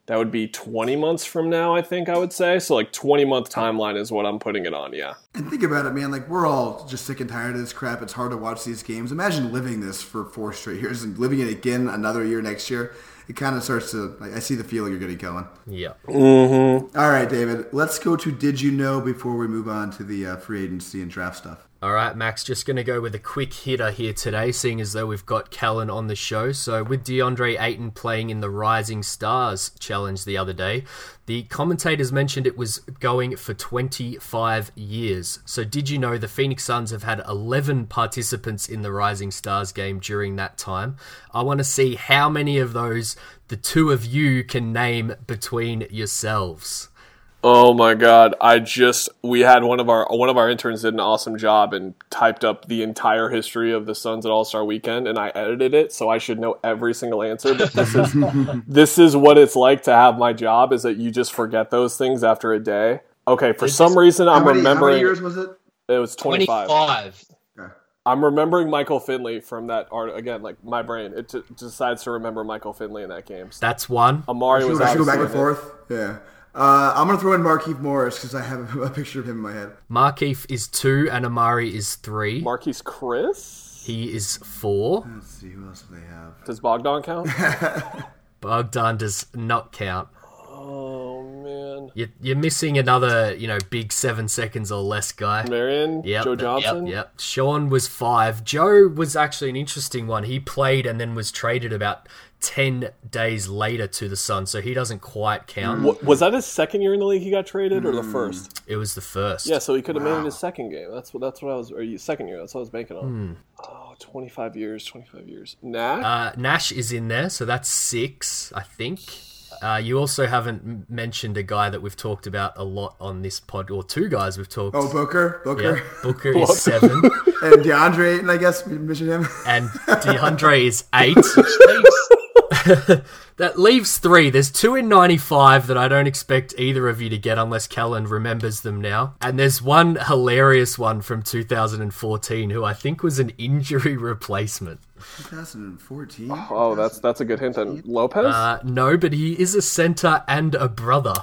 that would be 20 months from now, I think I would say. So like 20 month timeline is what I'm putting it on. Yeah. And think about it, man. Like we're all just sick and tired of this crap. It's hard to watch these games. Imagine living this for four straight years and living it again another year next year it kind of starts to. I see the feeling you're getting, going. Yeah. Mm-hmm. All right, David. Let's go to Did You Know before we move on to the uh, free agency and draft stuff. All right, Max, just going to go with a quick hitter here today, seeing as though we've got Kellan on the show. So, with DeAndre Ayton playing in the Rising Stars challenge the other day, the commentators mentioned it was going for 25 years. So, did you know the Phoenix Suns have had 11 participants in the Rising Stars game during that time? I want to see how many of those the two of you can name between yourselves. Oh my god! I just we had one of our one of our interns did an awesome job and typed up the entire history of the Suns at All Star Weekend, and I edited it, so I should know every single answer. But this is (laughs) this is what it's like to have my job: is that you just forget those things after a day. Okay, for some reason I'm many, how many remembering years was it? it was 25. 25. I'm remembering Michael Finley from that art again. Like my brain, it t- decides to remember Michael Finley in that game. That's one. Amar'e was Should, I should go back and obviously it. forth. Yeah. Uh, I'm gonna throw in Markieff Morris because I have (laughs) a picture of him in my head. Markieff is two and Amar'e is three. Marquese Chriss. he is four. Let's see who else do they have. Does Bogdan count? (laughs) Bogdan does not count. oh man, You're, you're missing another, you know, big seven seconds or less guy. Marion, Yep, Joe yep, Johnson. Yep. Shawn was five. Joe was actually an interesting one. He played and then was traded about 10 days later to the Sun, so he doesn't quite count. Wa- Was that his second year in the league? He got traded, or Hmm. the first? It was the first. Yeah, so he could have made it his second game. That's what. That's what I was. Or you- second year. That's what I was banking on. Hmm. Oh, 25 years. 25 years. Nah. Uh, Nash is in there, so that's six, I think. Uh, you also haven't m- mentioned a guy that we've talked about a lot on this pod, or two guys we've talked. Oh, Booker, Booker, yeah, Booker is seven, (laughs) and DeAndre, and I guess we mentioned him. and (laughs) DeAndre is eight. Jeez. (laughs) That leaves three. There's two in 95 that I don't expect either of you to get unless Kellan remembers them now. And there's one hilarious one from 2014 who I think was an injury (laughs) replacement. 2014. oh, that's that's a good hint. Then Lopez. Uh, no, but he is a center and a brother.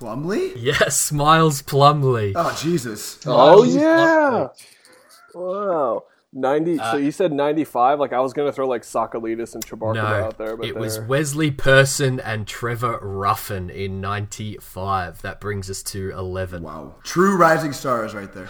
Plumlee. Yes, Miles Plumlee. Oh Jesus. oh he's yeah. lovely. Wow. 90. Uh, so you said 95. Like I was gonna throw like Tsakalidis and Cabarkapa No, out there, but it was they're- Wesley Person and Trevor Ruffin in 95. That brings us to 11. Wow. True rising stars right there.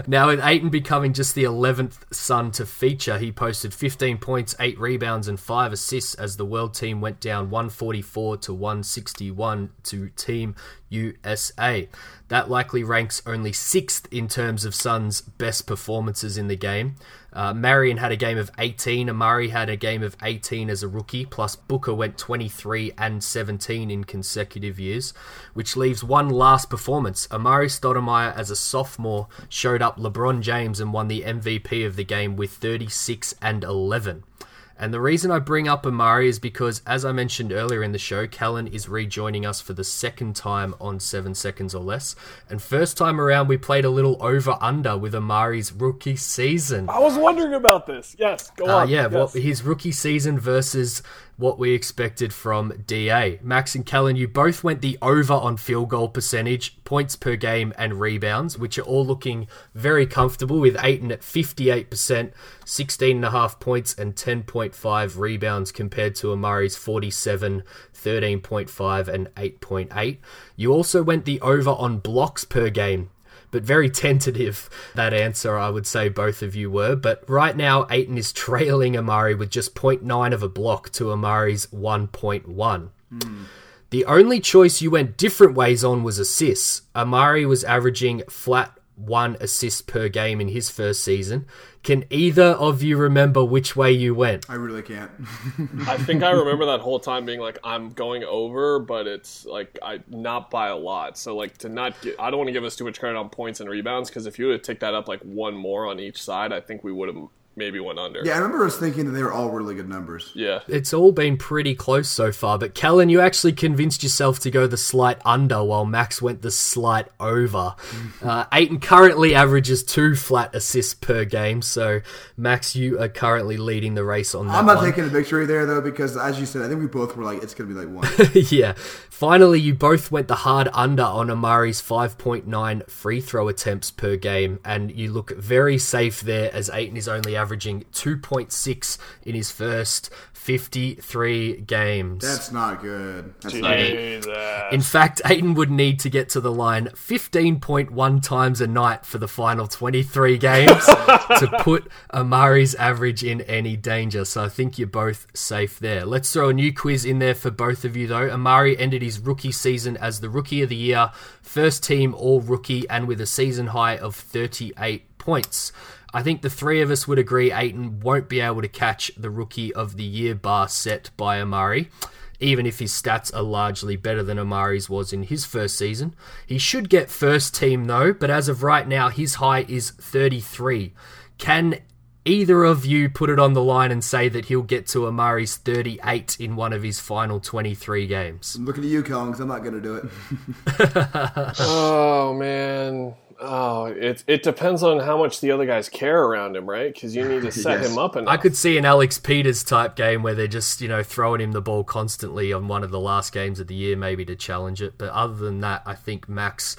(laughs) Now, with Ayton becoming just the 11th Sun to feature, he posted 15 points, 8 rebounds, and 5 assists as the world team went down 144 to 161 to Team USA. That likely ranks only 6th in terms of Suns' best performances in the game. Uh, Marion had a game of 18, Amar'e had a game of 18 as a rookie, plus Booker went 23 and 17 in consecutive years, which leaves one last performance. Amar'e Stoudemire, as a sophomore, showed up LeBron James and won the MVP of the game with 36 and 11. And the reason I bring up Amar'e is because, as I mentioned earlier in the show, Kellan is rejoining us for the second time on Seven Seconds or Less. And first time around, we played a little over under with Amar'e's rookie season. I was wondering about this. Yes, go Uh, on. yeah, yes. what his rookie season versus what we expected from DA. Max and Kellan, you both went the over on field goal percentage, points per game, and rebounds, which are all looking very comfortable with Ayton at 58%, 16.5 points, and 10.5 rebounds compared to Amar'e's 47, 13.5, and 8.8. You also went the over on blocks per game but very tentative that answer I would say both of you were. But right now, Ayton is trailing Amar'e with just 0.9 of a block to Amar'e's 1.1. The only choice you went different ways on was assists. Amar'e was averaging flat one assist per game in his first season. Can either of you remember which way you went? I really can't. (laughs) I think I remember that whole time being like, I'm going over, but it's like I not by a lot. So like to not get, I don't want to give us too much credit on points and rebounds because if you would have ticked that up like one more on each side, I think we would have maybe went under. yeah, I remember us thinking that they were all really good numbers. Yeah. It's all been pretty close so far, but Kellan, you actually convinced yourself to go the slight under while Max went the slight over. (laughs) Uh, Ayton currently averages two flat assists per game, so Max, you are currently leading the race on that I'm not one. taking a victory there though because, as you said, I think we both were like, it's gonna be like one. (laughs) yeah. Finally, you both went the hard under on Amar'e's 5.9 free throw attempts per game, and you look very safe there as Ayton is only averaging 2.6 in his first 53 games. That's not good. That's not good. Uh, in fact, Ayton would need to get to the line 15.1 times a night for the final 23 games (laughs) to put Amar'e's average in any danger. So I think you're both safe there. Let's throw a new quiz in there for both of you, though. Amar'e ended his rookie season as the Rookie of the Year, first team All Rookie, and with a season high of 38 points. I think the three of us would agree Ayton won't be able to catch the Rookie of the Year bar set by Amar'e even if his stats are largely better than Amar'e's was in his first season. He should get first team though, but as of right now, his high is 33. Can either of you put it on the line and say that he'll get to Amar'e's 38 in one of his final 23 games? I'm looking at you, Kellan, because I'm not going to do it. (laughs) oh man. Oh, it it depends on how much the other guys care around him, right? Because you need to (laughs) set Yes. him up enough. I could see an Alex Peters type game where they're just, you know, throwing him the ball constantly on one of the last games of the year, maybe to challenge it. But other than that, I think Max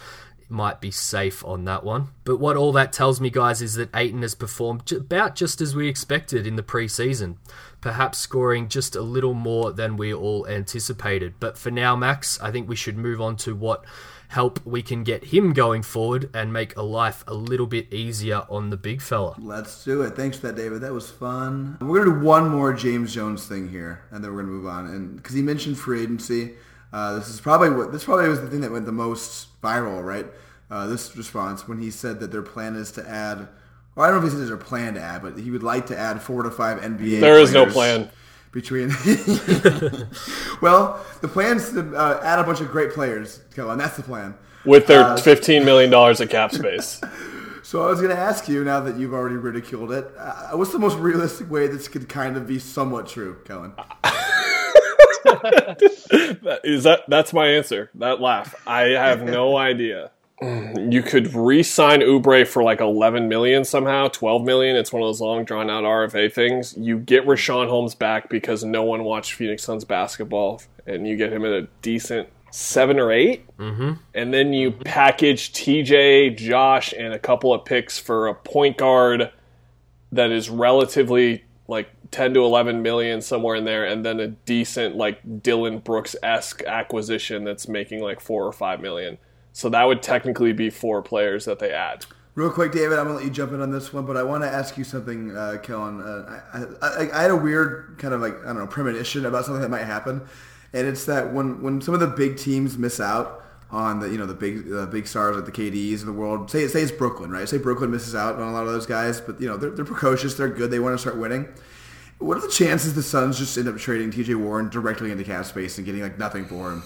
might be safe on that one. But what all that tells me, guys, is that Ayton has performed about just as we expected in the preseason, perhaps scoring just a little more than we all anticipated. But for now, Max, I think we should move on to what help we can get him going forward and make a life a little bit easier on the big fella. Let's do it. Thanks for that, David. That was fun. We're gonna do one more James Jones thing here, and then we're gonna move on. And because he mentioned free agency, uh, this is probably what this probably was the thing that went the most viral, right? Uh, this response when he said that their plan is to add. Well, I don't know if he said there's a plan to add, but he would like to add four to five NBA. There is no plan. Between. (laughs) well, the plan is to uh, add a bunch of great players, Kellan. That's the plan. with their Uh, fifteen million dollars of cap space. (laughs) So I was going to ask you, now that you've already ridiculed it, uh, what's the most realistic way this could kind of be somewhat true, Kellan? (laughs) That- Is that that's my answer? That laugh. I have no idea. You could re-sign Oubre for like eleven million somehow, twelve million. It's one of those long, drawn out RFA things. You get Richaun Holmes back because no one watched Phoenix Suns basketball, and you get him at a decent seven or 8 mm-hmm. and then you package TJ, Josh, and a couple of picks for a point guard that is relatively like 10 to 11 million somewhere in there and then a decent like Dillon Brooks-esque acquisition that's making like 4 or 5 million. So that would technically be four players that they add. Real quick, David, I'm going to let you jump in on this one, but I want to ask you something, uh, Kellan. Uh, I, I, I had a weird kind of like, I don't know, premonition about something that might happen. And it's that when, when some of the big teams miss out on the, you know, the big uh, big stars like the KDs of the world, say, say it's Brooklyn, right? Say Brooklyn misses out on a lot of those guys, but, you know, they're, they're precocious, they're good, they want to start winning. What are the chances the Suns just end up trading TJ Warren directly into cap space and getting like nothing for him?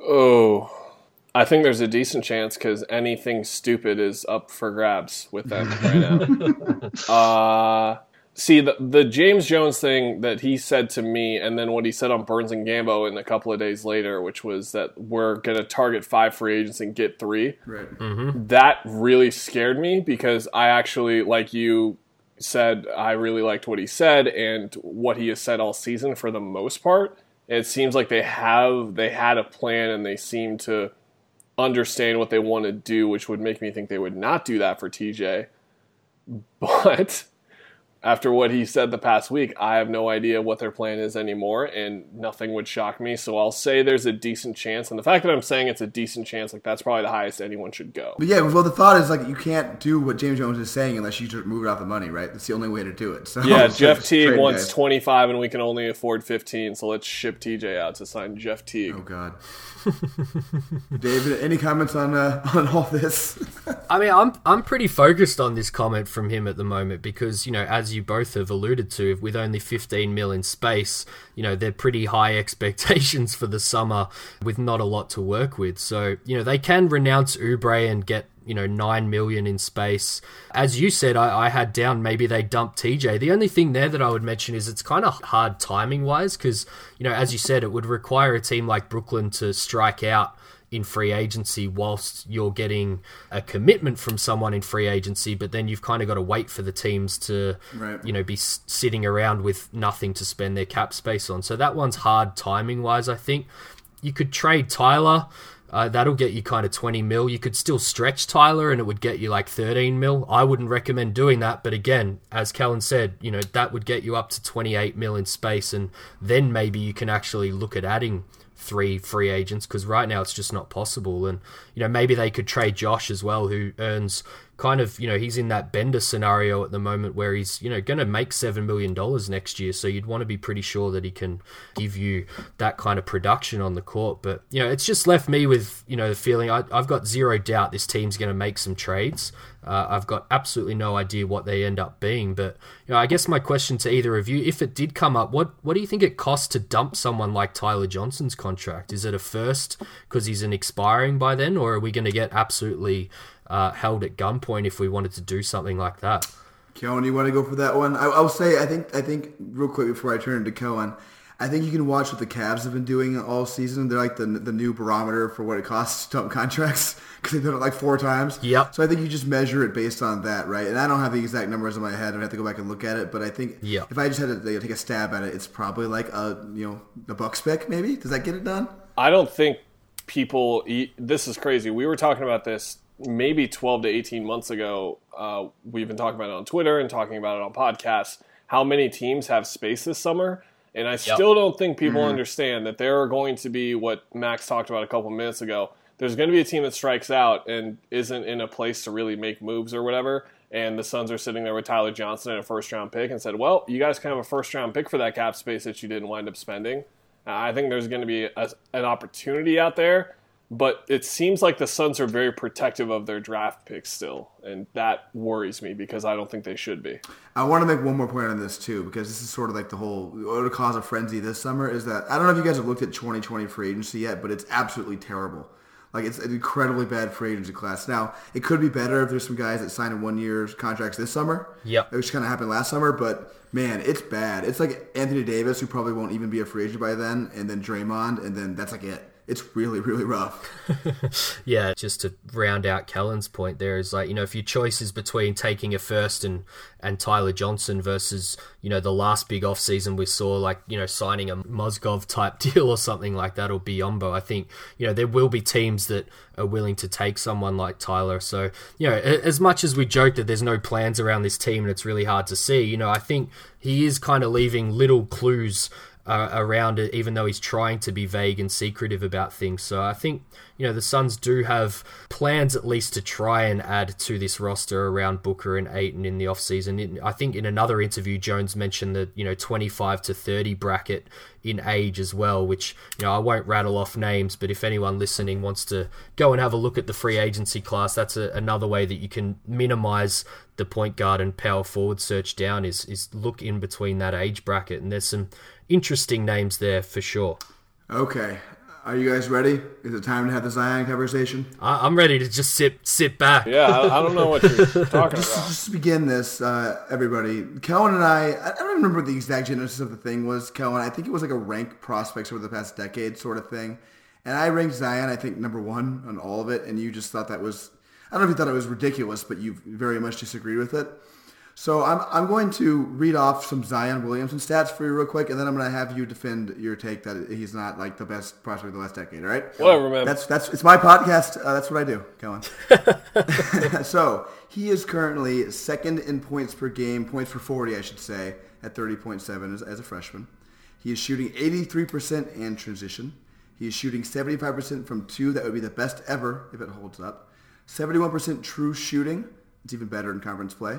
Oh, I think there's a decent chance because anything stupid is up for grabs with them right now. (laughs) uh, see, the, the James Jones thing that he said to me, and then what he said on Burns and Gambo in a couple of days later, which was that we're going to target five free agents and get three. Right. That really scared me because I actually, like you said, I really liked what he said and what he has said all season for the most part. It seems like they have they had a plan and they seem to understand what they want to do, which would make me think they would not do that for TJ. (laughs) But after what he said the past week, I have no idea what their plan is anymore, and nothing would shock me. So I'll say there's a decent chance, and the fact that I'm saying it's a decent chance, like that's probably the highest anyone should go. But yeah, well, the thought is like you can't do what James Jones is saying unless you just move it off the money, right? That's the only way to do it. So Yeah, (laughs) Jeff just Teague wants guys. 25, and we can only afford 15, so let's ship TJ out to sign Jeff Teague. Oh God, (laughs) David, any comments on uh, on all this? (laughs) I mean, I'm I'm pretty focused on this comment from him at the moment because you know, as you both have alluded to, with only 15 mil in space, you know, they're pretty high (laughs) expectations for the summer with not a lot to work with. So you know, they can renounce Oubre and get you know nine million in space. As you said, I, I had down maybe they dump TJ. The only thing there that I would mention is it's kind of hard timing wise because you know, as you said, it would require a team like Brooklyn to strike out in free agency whilst you're getting a commitment from someone in free agency but then you've kind of got to wait for the teams to Right. you know be s- sitting around with nothing to spend their cap space on so that one's hard timing wise i think you could trade tyler uh, that'll get you kind of 20 mil. You could still stretch Tyler and it would get you like 13 mil. I wouldn't recommend doing that. But again, as Kellan said, you know, that would get you up to 28 mil in space. And then maybe you can actually look at adding three free agents because right now it's just not possible. And, you know, maybe they could trade Josh as well, who earns kind of, you know, he's in that Bender scenario at the moment where he's, you know, going to make $7 million next year. So you'd want to be pretty sure that he can give you that kind of production on the court. But, you know, it's just left me with, you know, the feeling I, I've got zero doubt this team's going to make some trades. Uh, I've got absolutely no idea what they end up being. But, you know, I guess my question to either of you, if it did come up, what, what do you think it costs to dump someone like Tyler Johnson's contract? Is it a first because he's an expiring by then, or are we going to get absolutely uh, held at gunpoint if we wanted to do something like that? Kellan, you want to go for that one? I, I'll say I think I think real quick before I turn to Kellan, I think you can watch what the Cavs have been doing all season. They're like the the new barometer for what it costs to dump (laughs) contracts because they've done it like four times. Yep. So I think you just measure it based on that, right? And I don't have the exact numbers in my head. I have to go back and look at it. But I think Yep. if I just had to you know, take a stab at it, it's probably like a you know a Bucks pick maybe. Does that get it done? I don't think people. Eat, this is crazy. We were talking about this maybe 12 to 18 months ago. Uh, we've been talking about it on Twitter and talking about it on podcasts. How many teams have space this summer? And I still don't think people mm-hmm. understand that there are going to be what Max talked about a couple minutes ago. There's going to be a team that strikes out and isn't in a place to really make moves or whatever. And the Suns are sitting there with Tyler Johnson and a first round pick and said, well, you guys can have a first round pick for that cap space that you didn't wind up spending. I think there's going to be a, an opportunity out there, but it seems like the Suns are very protective of their draft picks still, and that worries me because I don't think they should be. I want to make one more point on this too, because this is sort of like the whole what would cause a frenzy this summer is that I don't know if you guys have looked at 2020 free agency yet, but it's absolutely terrible. Like it's an incredibly bad free agency class. Now it could be better if there's some guys that sign in one year contracts this summer. Yep. which kind of happened last summer, but man, it's bad. It's like Anthony Davis, who probably won't even be a free agent by then, and then Draymond, and then that's like it. It's really, really rough. (laughs) Yeah, just to round out Kellan's point, there is like you know if your choice is between taking a first and and Tyler Johnson versus you know the last big off season we saw like you know signing a Mozgov type (laughs) deal or something like that or Biyombo, I think you know there will be teams that are willing to take someone like Tyler. So you know as much as we joke that there's no plans around this team and it's really hard to see, you know I think he is kind of leaving little clues uh, around it, even though he's trying to be vague and secretive about things. So I think you know the Suns do have plans at least to try and add to this roster around Booker and Ayton in the offseason. I think in another interview, Jones mentioned the you know 25 to 30 bracket in age as well, which you know I won't rattle off names, but if anyone listening wants to go and have a look at the free agency class, that's a, another way that you can minimize the point guard and power forward search down is is look in between that age bracket, and there's some interesting names there for sure. Okay, are you guys ready? Is it time to have the Zion conversation? I, I'm ready to just sit sit back. Yeah, I, I don't know what you're (laughs) talking about. Just to begin this, uh, everybody, Kellan and I, I don't remember what the exact genesis of the thing was, Kellan. I think it was like a rank prospects over the past decade sort of thing. And I ranked Zion, I think, number one on all of it. And you just thought that was, I don't know if you thought it was ridiculous, but you very much disagreed with it. So I'm, I'm going to read off some Zion Williamson stats for you real quick, and then I'm going to have you defend your take that he's not like the best prospect of the last decade. All right? Whatever, man. That's that's it's my podcast. Uh, that's what I do, Kellan. (laughs) (laughs) so he is currently second in points per game, points per 40, I should say, at 30.7 as, as a freshman. He is shooting 83% in transition. He is shooting 75% from two. That would be the best ever if it holds up. 71% true shooting. It's even better in conference play.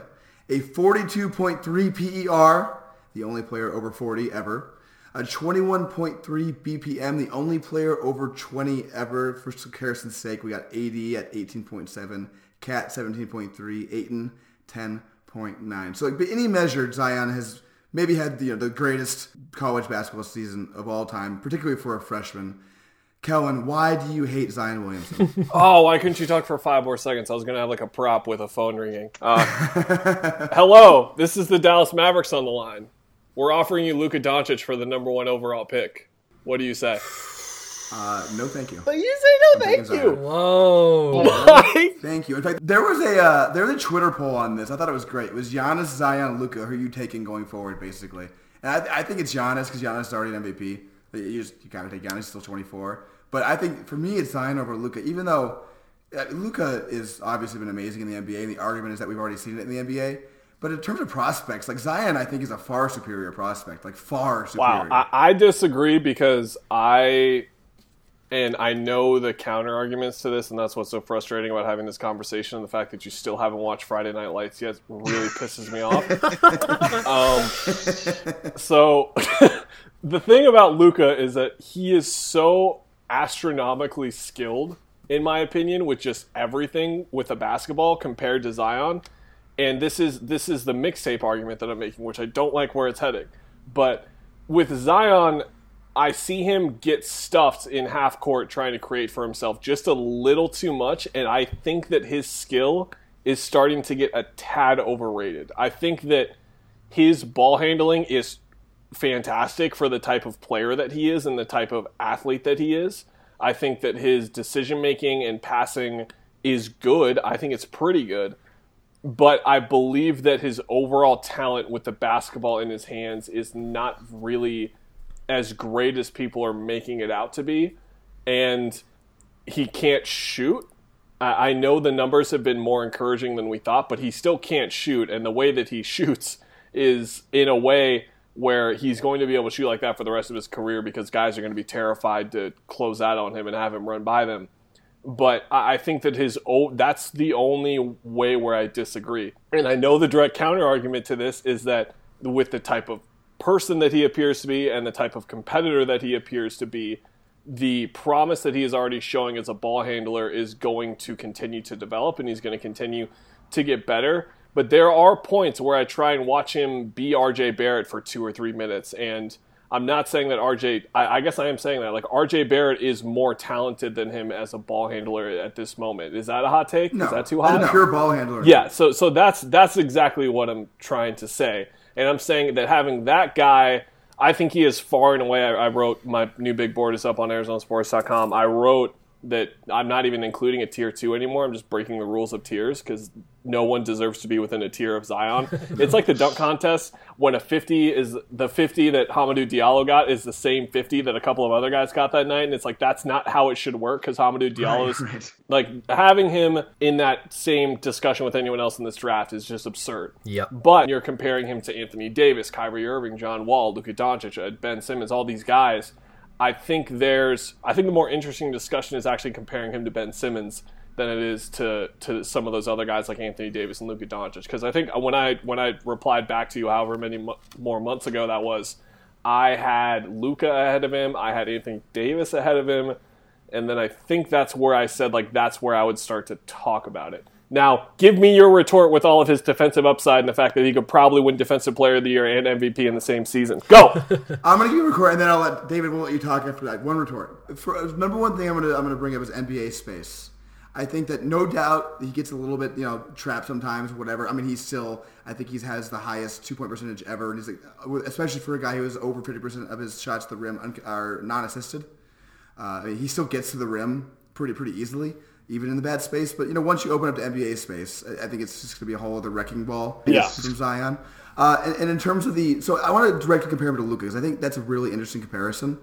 A 42.3 PER, the only player over 40 ever. A 21.3 BPM, the only player over 20 ever. For comparison's sake, we got AD at 18.7, KAT 17.3, Ayton 10.9. So like, by any measure, Zion has maybe had you know, the greatest college basketball season of all time, particularly for a freshman. Kellan, why do you hate Zion Williamson? (laughs) Oh, why couldn't you talk for five more seconds? I was going to have like a prop with a phone ringing. Uh, (laughs) hello, this is the Dallas Mavericks on the line. We're offering you Luka Doncic for the number one overall pick. What do you say? Uh, no, thank you. But You say no, (laughs) thank you. Whoa. Why? Thank you. In fact, there was a uh, there was a Twitter poll on this. I thought it was great. It was Giannis, Zion, Luka. Who are you taking going forward, basically? And I, I think it's Giannis because Giannis is already an MVP. You just you gotta take Giannis. He's still 24. But I think for me, it's Zion over Luka. Even though uh, Luka is obviously been amazing in the NBA, and the argument is that we've already seen it in the NBA. But in terms of prospects, like Zion, I think is a far superior prospect. Like far superior. Wow, I, I disagree because I, and I know the counter arguments to this, and that's what's so frustrating about having this conversation. And The fact that you still haven't watched Friday Night Lights yet really pisses me off. (laughs) um, so, (laughs) the thing about Luka is that he is so astronomically skilled, in my opinion, with just everything with a basketball compared to Zion. And this is this is the mixtape argument that I'm making, which I don't like where it's heading. But with Zion, I see him get stuffed in half court trying to create for himself just a little too much, and I think that his skill is starting to get a tad overrated. I think that his ball handling is fantastic for the type of player that he is and the type of athlete that he is. I think that his decision making and passing is good. I think it's pretty good. But I believe that his overall talent with the basketball in his hands is not really as great as people are making it out to be. And he can't shoot. I know the numbers have been more encouraging than we thought, but he still can't shoot. And the way that he (laughs) shoots is in a way where he's going to be able to shoot like that for the rest of his career because guys are going to be terrified to close out on him and have him run by them. But I think that his that's the only way where I disagree. And I know the direct counter argument to this is that with the type of person that he appears to be and the type of competitor that he appears to be, the promise that he is already showing as a ball handler is going to continue to develop and he's going to continue to get better. But there are points where I try and watch him be RJ Barrett for two or three minutes. And I'm not saying that RJ, I, I, guess I am saying that. Like, RJ Barrett is more talented than him as a ball handler at this moment. Is that a hot take? No, is that too hot? A pure ball handler. Yeah, so, so that's, that's exactly what I'm trying to say. And I'm saying that having that guy, I think he is far and away. I, I wrote my new big board is up on ArizonaSports.com. I wrote that I'm not even including a tier two anymore. I'm just breaking the rules of tiers because no one deserves to be within a tier of Zion. it's like the dunk contest when a 50 is the 50 that Hamidou Diallo got is the same 50 that a couple of other guys got that night, and it's like that's not how it should work because Hamidou Diallo is right, right. like having him in that same discussion with anyone else in this draft is just absurd. Yep. But you're comparing him to Anthony Davis, Kyrie Irving, John Wall, Luka Doncic, Ben Simmons, all these guys I think there's I think the more interesting discussion is actually comparing him to Ben Simmons than it is to to some of those other guys like Anthony Davis and Luka Doncic because I think when I when I replied back to you however many mo- more months ago that was I had Luka ahead of him I had Anthony Davis ahead of him and then I think that's where I said like that's where I would start to talk about it now, give me your retort with all of his defensive upside and the fact that he could probably win Defensive Player of the Year and MVP in the same season. Go. (laughs) I'm going to give you a retort, and then I'll let David. We'll let you talk after that. One retort. For, number one thing I'm to I'm to bring up is NBA space. I think that no doubt he gets a little bit you know trapped sometimes, or whatever. I mean, he's still. I think he has the highest two point percentage ever, and he's like, especially for a guy who is over 50 percent of his shots to the rim are non-assisted. Uh, I mean, he still gets to the rim pretty pretty easily even in the bad space. But you know, once you open up to NBA space, I, think it's just going to be a whole other wrecking ball yeah. from Zion. Uh, and, and, in terms of the, so I want to directly compare him to Luka because I think that's a really interesting comparison.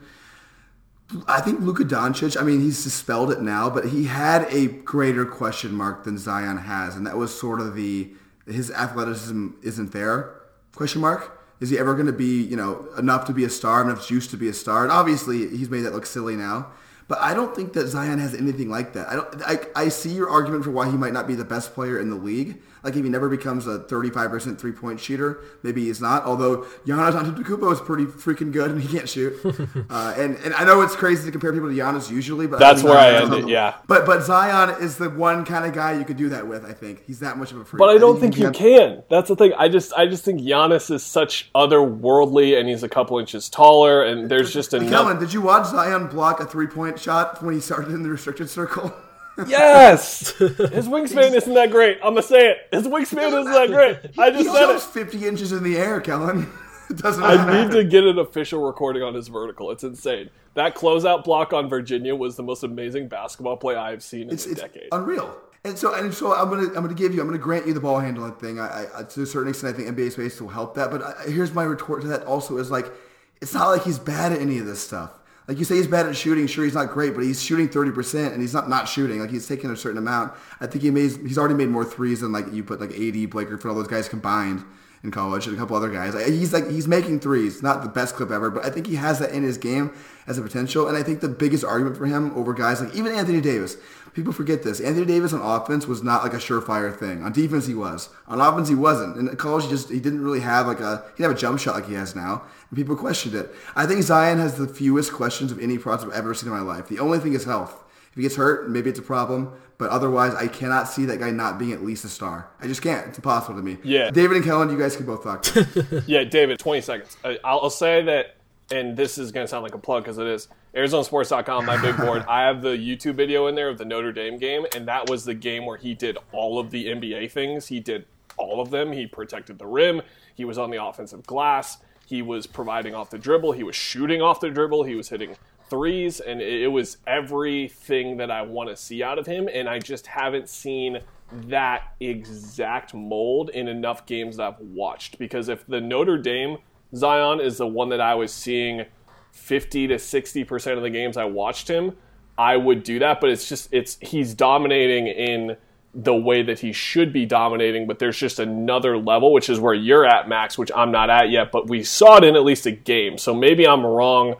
I think Luka Doncic. I mean, he's dispelled it now, but he had a greater question mark than Zion has, and that was sort of the his athleticism isn't there question mark. Is he ever going to be, you know, enough to be a star, enough juice to be a star? And obviously, he's made that look silly now. But I don't think that Zion has anything like that. I don't. I, I see your argument for why he might not be the best player in the league. Like if he never becomes a 35% three point shooter, maybe he's not. Although Giannis Antetokounmpo is pretty freaking good and he can't shoot. (laughs) uh, and and I know it's crazy to compare people to Giannis usually, but that's where I ended. Yeah. But but Zion is the one kind of guy you could do that with. I think he's that much of a freak. But I don't I think, think, you can. can. That's the thing. I just I just think Giannis is such otherworldly, and he's a couple inches taller, and there's just enough. Kellan, did you watch Zion block a three point shot when he started in the restricted circle? (laughs) Yes, (laughs) his wingspan isn't that great. I'm gonna say it. His wingspan isn't that great. I just he said it. 50 inches in the air, Kellan. (laughs) It doesn't. I need to get an official recording on his vertical. It's insane. That closeout block on Virginia was the most amazing basketball play I've seen in it's, a it's decade. Unreal. And so, and so, I'm gonna, I'm gonna give you, I'm gonna grant you the ball handling thing. I, I to a certain extent, I think NBA space will help that. But I, here's my retort to that. Also, is like, it's not like he's bad at any of this stuff like you say he's bad at shooting. Sure, he's not great, but he's shooting thirty percent, and he's not not shooting. Like he's taking a certain amount. I think he made he's already made more threes than like you put like AD, Blake Griffin, all those guys combined in college, and a couple other guys. He's like he's making threes, not the best clip ever, but I think he has that in his game as a potential. And I think the biggest argument for him over guys like even Anthony Davis, people forget this. Anthony Davis on offense was not like a surefire thing. On defense, he was. On offense, he wasn't. In college, he just he didn't really have like a he didn't have a jump shot like he has now, people questioned it. I think Zion has the fewest questions of any prospect I've ever seen in my life. The only thing is health. If he gets hurt, maybe it's a problem. But otherwise, I cannot see that guy not being at least a star. I just can't. It's impossible to me. Yeah. David and Kellan, you guys can both talk. (laughs) yeah, David, 20 seconds. I'll say that and this is going to sound like a plug because it is ArizonaSports.com, my big board. I have the YouTube video in there of the Notre Dame game, and that was the game where he did all of the NBA things. He did all of them. He protected the rim. He was on the offensive glass. He was providing off the dribble. He was shooting off the dribble. He was hitting threes, and it was everything that I want to see out of him. And I just haven't seen that exact mold in enough games that I've watched. Because if the Notre Dame Zion is the one that I was seeing 50 to 60% of the games I watched him, I would do that. But it's just, it's, he's dominating in the way that he should be dominating, but there's just another level, which is where you're at, Max, which I'm not at yet, but we saw it in at least a game. So maybe I'm wrong.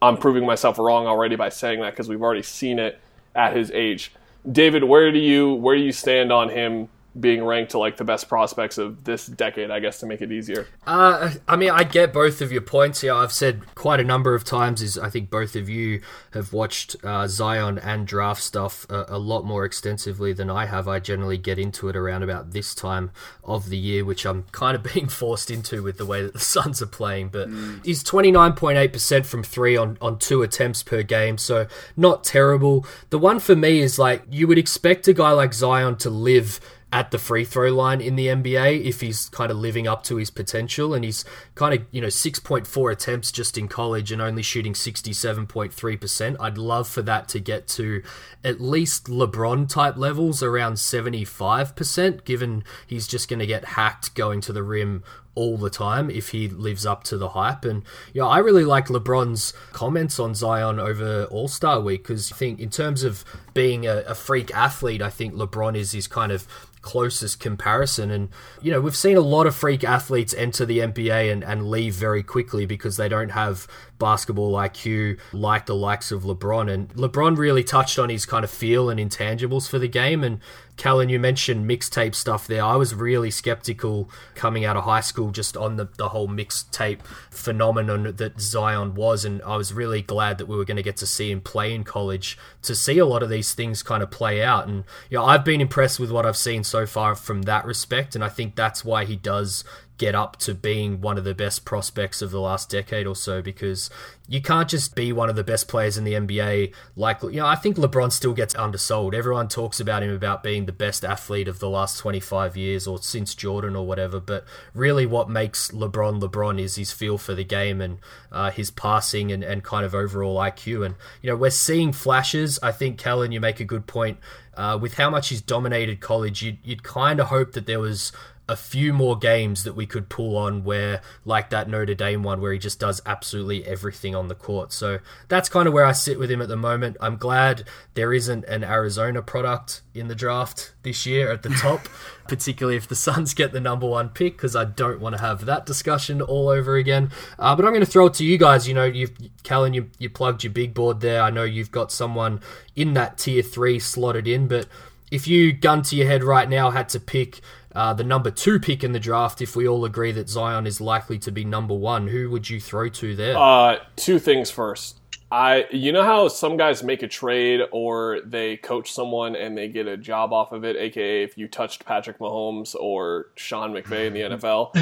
I'm proving myself wrong already by saying that because we've already seen it at his age. David, where do you where do you stand on him being ranked to like the best prospects of this decade, I guess, to make it easier. Uh, I mean, I get both of your points here. I've said quite a number of times is I think both of you have watched uh, Zion and draft stuff a, a, lot more extensively than I have. I generally get into it around about this time of the year, which I'm kind of (laughs) being forced into with the way that the Suns are playing. But mm. he's 29.8% from three on, on two attempts per game, so not terrible. The one for me is like you would expect a guy like Zion to live at the free throw line in the NBA if he's kind of living up to his potential. And he's kind of, you know, 6.4 attempts just in college and only shooting 67.3%. I'd love for that to get to at least LeBron type levels around 75%, given he's just going to get hacked going to the rim all the time if he lives up to the hype. And yeah, I really like LeBron's comments on Zion over All Star Week because I think in terms of being a, a, freak athlete, I think LeBron is his kind of closest comparison. And, you know, we've seen a lot of freak athletes enter the NBA and, and leave very quickly because they don't have basketball IQ like the likes of LeBron. And LeBron really touched on his kind of feel and intangibles for the game. And Kellan, you mentioned mixtape stuff there. I was really skeptical coming out of high school just on the, the whole mixtape phenomenon that Zion was. And I was really glad that we were going to get to see him play in college to see a lot of these things kind of play out. And, you know, I've been impressed with what I've seen so far from that respect. And I think that's why he does get up to being one of the best prospects of the last decade or so because you can't just be one of the best players in the NBA like you know I think LeBron still gets undersold. Everyone talks about him about being the best athlete of the last 25 years or since Jordan or whatever but really what makes LeBron LeBron is his feel for the game and uh, his passing and, and kind of overall IQ and you know we're seeing flashes. I think Kellan you make a good point. Uh, with how much he's dominated college you'd, you'd kind of hope that there was a few more games that we could pull on where like that Notre Dame one where he just does absolutely everything on the court. So that's kind of where I sit with him at the moment. I'm glad there isn't an Arizona product in the draft this year at the top, (laughs) particularly if the Suns get the number one pick because I don't want to have that discussion all over again. Uh, but I'm going to throw it to you guys. You know, you've Kellan, you you plugged your big board there. I know you've got someone in that tier three slotted in, but if you gun to your head right now had to pick uh, the number two pick in the draft, if we all agree that Zion is likely to be number one, who would you throw to there? Uh, two things first. I, you know how some guys make a trade or they coach someone and they get a job off of it, aka if you touched Patrick Mahomes or Sean McVay in the (laughs) NFL,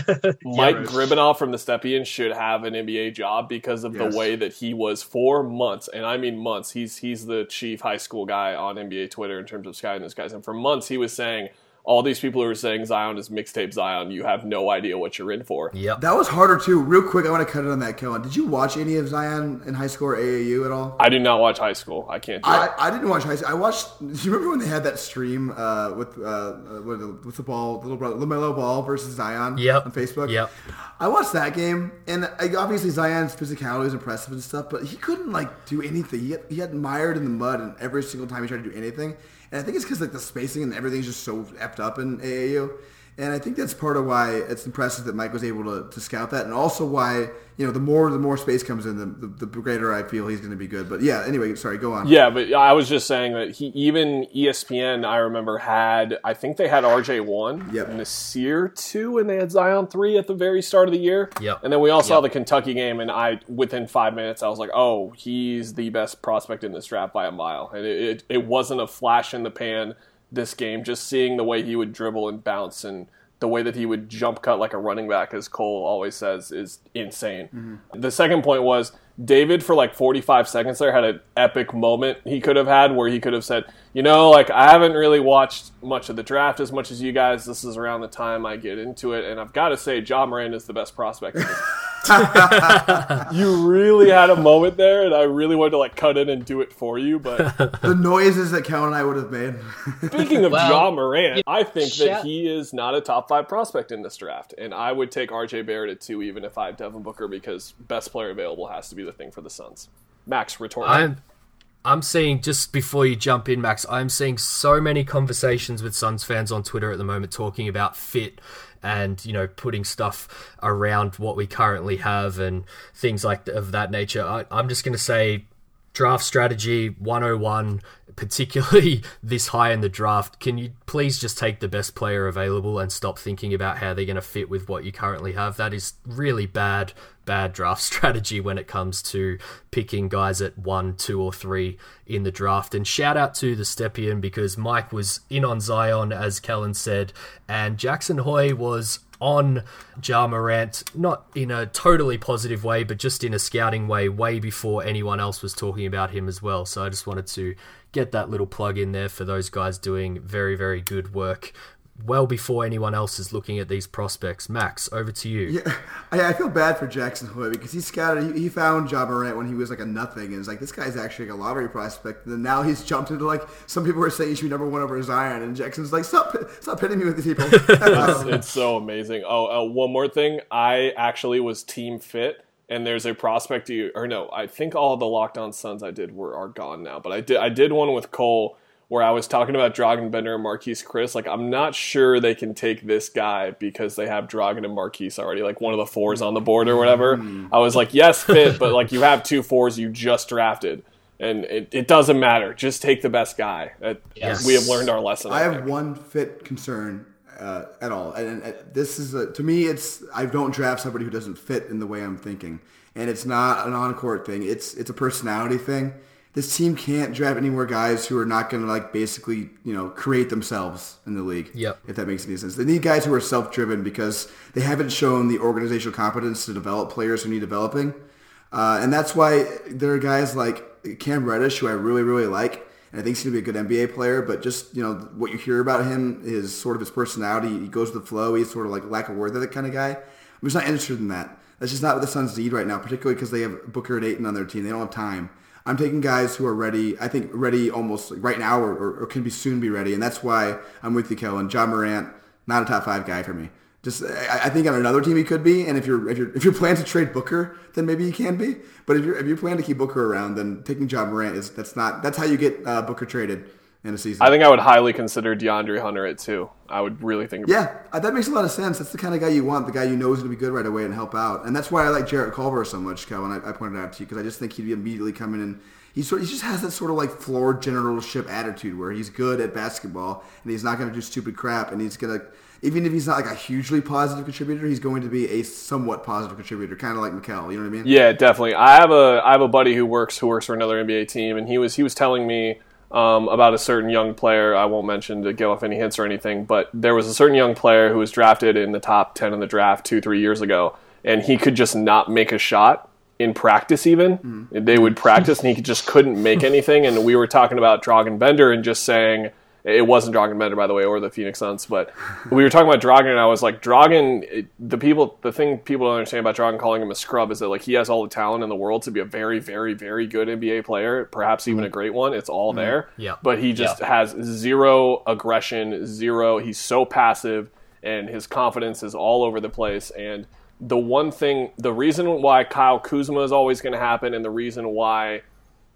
Mike yes. Gribanov from the Stepien should have an NBA job because of yes. the way that he was for months, and I mean months. He's he's the chief high school guy on NBA Twitter in terms of scouting this guys, and for months he was saying all these people who are saying Zion is mixtape Zion, you have no idea what you're in for. Yeah, That was harder too. Real quick, I want to cut it on that, Kellan. Did you watch any of Zion in high school or AAU at all? I did not watch high school. I can't. I, I, didn't watch high school. I watched. (laughs) Do you remember when they had that stream uh, with uh, with, with the ball, little brother, LaMelo Ball versus Zion? Yep. On Facebook. Yep. I watched that game, and obviously Zion's physicality was impressive and stuff, but he couldn't like do anything. He, had, he had mired in the mud, and every single time he tried to do anything. And I think it's because like the spacing and everything's just so effed up in AAU. And I think that's part of why it's impressive that Mike was able to, to scout that, and also why you know the more the more space comes in, the, the, the greater I feel he's going to be good. But yeah, anyway, sorry, go on. Yeah, but I was just saying that he even ESPN I remember had I think they had RJ one, yep. Nassir two, and they had Zion three at the very start of the year. Yep. And then we all saw yep. the Kentucky game, and I within five minutes I was like, oh, he's the best prospect in this draft by a mile, and it, it, it wasn't a flash in the pan this game. Just seeing the way he would dribble and bounce and the way that he would jump cut like a running back, as Cole always says, is insane. Mm-hmm. The second point was David for like 45 seconds there had an epic moment he could have had where he could have said, you know, like I haven't really watched much of the draft as much as you guys. This is around the time I get into it, and I've got to say, Ja Morant is the best prospect. (laughs) you really had a moment there, and I really wanted to like cut in and do it for you, but (laughs) the noises that Cal and I would have made. (laughs) Speaking of well, Ja Morant, I think that he is not a top five prospect in this draft, and I would take R.J. Barrett at two, even if I have Devin Booker, because best player available has to be the thing for the Suns. Max, retort. I'm, I'm seeing just before you jump in, Max. I'm seeing so many conversations with Suns fans on Twitter at the moment talking about fit and you know putting stuff around what we currently have and things like of that nature. I, I'm just going to say draft strategy 101 particularly (laughs) this high in the draft can you please just take the best player available and stop thinking about how they're going to fit with what you currently have that is really bad bad draft (laughs) strategy when it comes to picking guys at one two or three in the draft and shout out to the Stepien because mike was in on zion as Kellan said and jackson hoy was on Ja Morant, not in a totally positive way, but just in a scouting way, way before anyone else was talking about him as well. So I just wanted to get that little plug in there for those guys doing very, very good work well before anyone else is looking at these prospects. Max, over to you. Yeah, I, I feel bad for Jackson Hoy because he scouted, he, he found Ja Morant when he was like a nothing, and it's like this guy's actually like a lottery prospect. And then now he's jumped into like some people were saying he should be number one over Zion, and Jackson's like, stop, stop pitting me with these people. (laughs) it's, it's, so amazing. Oh, uh, one more thing, I actually was team fit. And there's a prospect you, or no, I think all the Locked On Suns I did were are gone now. But I did I did one with Cole where I was talking about Dragan Bender and Marquese Chriss. Like, I'm not sure they can take this guy because they have Dragan and Marquese already, like one of the fours on the board or whatever. Mm. I was like, yes, fit, but like you have two fours you just drafted. And it, it doesn't matter. Just take the best guy. Yes. We have learned our lesson. I have there. one fit concern uh, at all, and, and this is a, to me. It's I don't draft somebody who doesn't fit in the way I'm thinking, and it's not an on-court thing. It's it's a personality thing this team can't draft any more guys who are not going to like basically you know create themselves in the league. Yep. If that makes any sense, they need guys who are self-driven because they haven't shown the organizational competence to develop players who need developing, uh, and that's why there are guys like Cam Reddish who I really really like. And I think he's going to be a good NBA player, but just you know what you hear about him is sort of his personality. He goes with the flow. He's sort of like lack of word that kind of guy. I'm just not interested in that. That's just not what the Suns need right now, particularly because they have Booker and Ayton on their team. They don't have time. I'm taking guys who are ready. I think ready almost like right now, or, or, or, can be soon be ready, and that's why I'm with you, Kellan. Ja Morant, not a top five guy for me. Just I, I, think on another team he could be, and if you're if you're if you're planning to trade Booker, then maybe he can be. But if you're if you plan to keep Booker around, then taking Ja Morant is that's not that's how you get uh, Booker traded in a season. I think I would highly consider DeAndre Hunter at two. I would really think. Yeah, uh, that makes a lot of sense. That's the kind of guy you want, the guy you know is going to be good right away and help out. And that's why I like Jarrett Culver so much, Kevin. I, I pointed out to you because I just think he'd be immediately come in and he sort he just has that sort of like floor generalship attitude where he's good at basketball and he's not going to do stupid crap and he's going to even if he's not like a hugely positive contributor, he's going to be a somewhat positive contributor, kind of like Mikal. You know what I mean? Yeah, definitely. I have a I have a buddy who works who works for another NBA team, and he was he was telling me um, about a certain young player. I won't mention to give off any hints or anything, but there was a certain young player who was drafted in the top ten in the draft two three years ago, and he could just not make a shot in practice even mm. they would practice and he just couldn't make anything and we were talking about Dragan Bender and just saying it wasn't Dragan Bender by the way or the Phoenix Suns but we were talking about Dragan and I was like Dragan it, the people the thing people don't understand about Dragan calling him a scrub is that like he has all the talent in the world to be a very very very good NBA player perhaps even a mm-hmm. great one it's all mm. there yeah but he just yeah. has zero aggression zero he's so passive and his confidence is all over the place and the one thing, the reason why Kyle Kuzma is always going to happen, and the reason why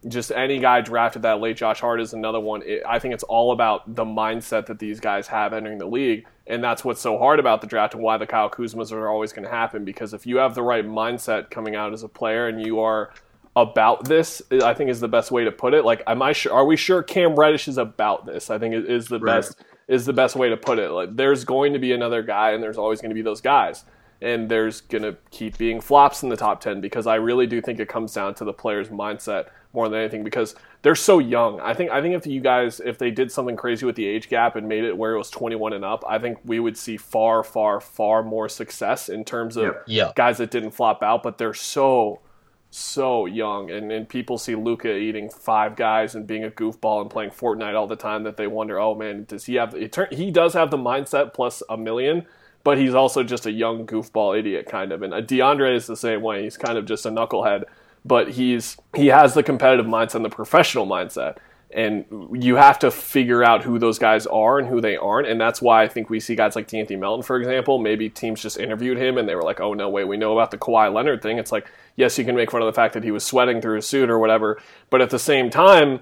just any guy drafted that late, Josh Hart is another one. It, I think it's all about the mindset that these guys have entering the league, and that's what's so hard about the draft and why the Kyle Kuzmas are always going to happen. Because if you have the right mindset coming out as a player and you are about this, I think is the best way to put it. Like, am I sure? Are we sure Cam Reddish is about this? I think it is the right. best is the best way to put it. Like, there's going to be another guy, and there's always going to be those guys and there's going to keep being flops in the top 10 because I really do think it comes down to the player's mindset more than anything because they're so young. I think I think if you guys if they did something crazy with the age gap and made it where it was 21 and up, I think we would see far far far more success in terms of Yep. Yeah. guys that didn't flop out, but they're so so young and, and people see Luka eating five guys and being a goofball and playing Fortnite all the time that they wonder, oh man, does he have it turn, he does have the mindset plus a million, but he's also just a young goofball idiot kind of. And uh, DeAndre is the same way. He's kind of just a knucklehead, but he's he has the competitive mindset and the professional mindset. And you have to figure out who those guys are and who they aren't. And that's why I think we see guys like D'Anthony Melton, for example. Maybe teams just interviewed him and they were like, oh, no, wait, we know about the Kawhi Leonard thing. It's like, yes, you can make fun of the fact that he was sweating through his suit or whatever. But at the same time,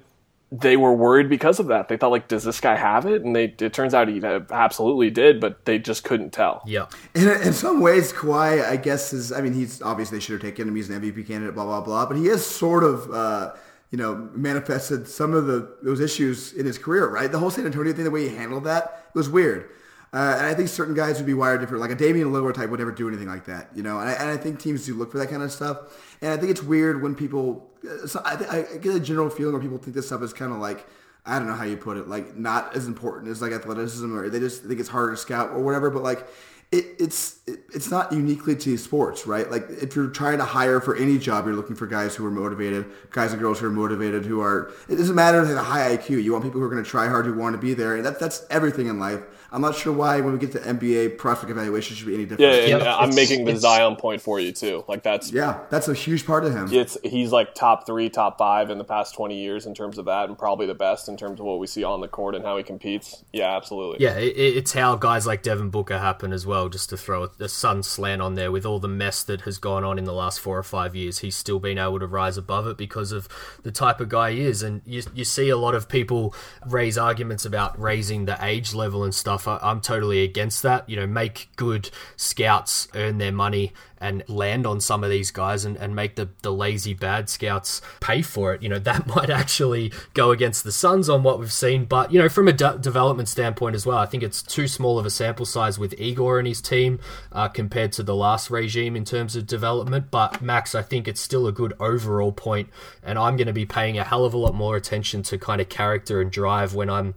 they were worried because of that. They thought, like, does this guy have it? And they, it turns out he absolutely did, but they just couldn't tell. Yeah. In, in some ways, Kawhi, I guess, is. I mean, he's obviously they should have taken him. He's an MVP candidate, blah blah blah. But he has sort of, uh, you know, manifested some of the those issues in his career. Right, the whole San Antonio thing, the way he handled that, it was weird. Uh, and I think certain guys would be wired different. Like a Damian Lillard type would never do anything like that, you know. And I, and I think teams do look for that kind of stuff. And I think it's weird when people. uh, So I, th- I get a general feeling where people think this stuff is kind of like I don't know how you put it, like not as important as like athleticism, or they just think it's harder to scout or whatever. But like, it, it's it, it's not uniquely to sports, right? Like if you're trying to hire for any job, you're looking for guys who are motivated, guys and girls who are motivated, who are. It doesn't matter if they have a high IQ. You want people who are going to try hard, who want to be there, and that, that's everything in life. I'm not sure why when we get to NBA prospect evaluation should be any different. Yeah, and Yeah, I'm making the it's- Zion point for you too. Like that's Yeah, that's a huge part of him. it's he's like top three, top five in the past 20 years in terms of that, and probably the best in terms of what we see on the court and how he competes. Yeah, absolutely. Yeah, it, it's how guys like Devin Booker happen as well. Just to throw a, a sun slant on there, with all the mess that has gone on in the last four or five years, he's still been able to rise above it because of the type of guy he is. And you, you see a lot of people raise arguments about raising the age level and stuff. I, I'm totally against that. You know, make good scouts earn their money and land on some of these guys and, and make the, the lazy bad scouts pay for it. You know, (laughs) that might actually go against the Suns on what we've seen. But, you know, from a de- development standpoint as well, I think it's too small of a sample size with Igor and his team uh, compared to the last regime in terms of development. But, Max, I think it's still a good overall point, And I'm going to be paying a hell of a lot more attention to kind of character and drive when I'm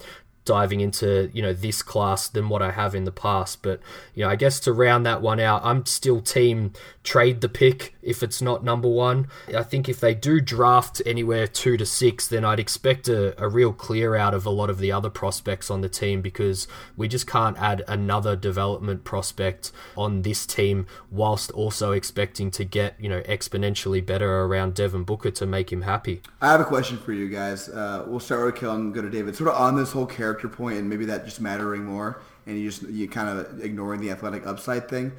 diving into you know this class than what I have in the past. But you know, I guess to round that one out, I'm still team trade the pick if it's not number one. I think if they do draft anywhere two to six, then I'd expect a, a real clear out of a lot of the other prospects on the team because we just can't add another development prospect on this team whilst also expecting to get you know exponentially better around Devin Booker to make him happy. I have a question for you guys. Uh, we'll start with Kel and go to David. Sort of on this whole character point and maybe that just mattering more, and you just you kind of ignoring the athletic upside thing.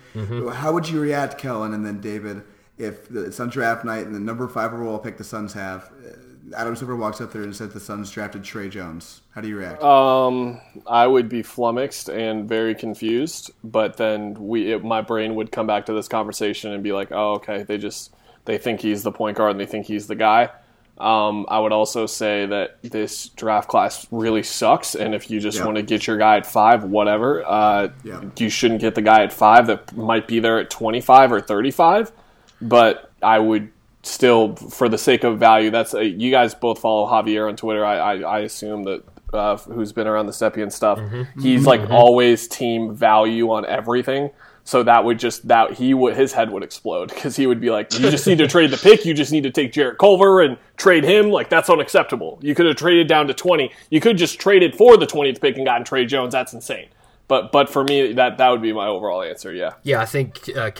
How would you react, Kellan, and then David, if the, it's on draft night and the number five overall pick the Suns have? uh, Adam Silver walks up there and says the Suns drafted Tre Jones. How do you react? Um, I would be flummoxed and very confused, but then we, it, my brain would come back to this conversation and be like, "Oh, okay, they just they think he's the point guard and they think he's the guy." Um, I would also say that this draft class really sucks, and if you just Yeah. want to get your guy at five, whatever, uh, Yeah. you shouldn't get the guy at five that might be there at twenty-five or thirty-five. But I would still, for the sake of value, that's a, you guys both follow Javier on Twitter. I, I, I assume that uh, who's been around the Stepien stuff, he's like always team value on everything. So that would just that he would his head would explode because he would be like, you just need to trade the pick. You just need to take Jarrett Culver and trade him. Like that's unacceptable. You could have traded down to twenty. You could just traded for the twentieth pick and gotten Tre Jones. That's insane. But but for me, that that would be my overall answer. Yeah. Yeah, I think uh,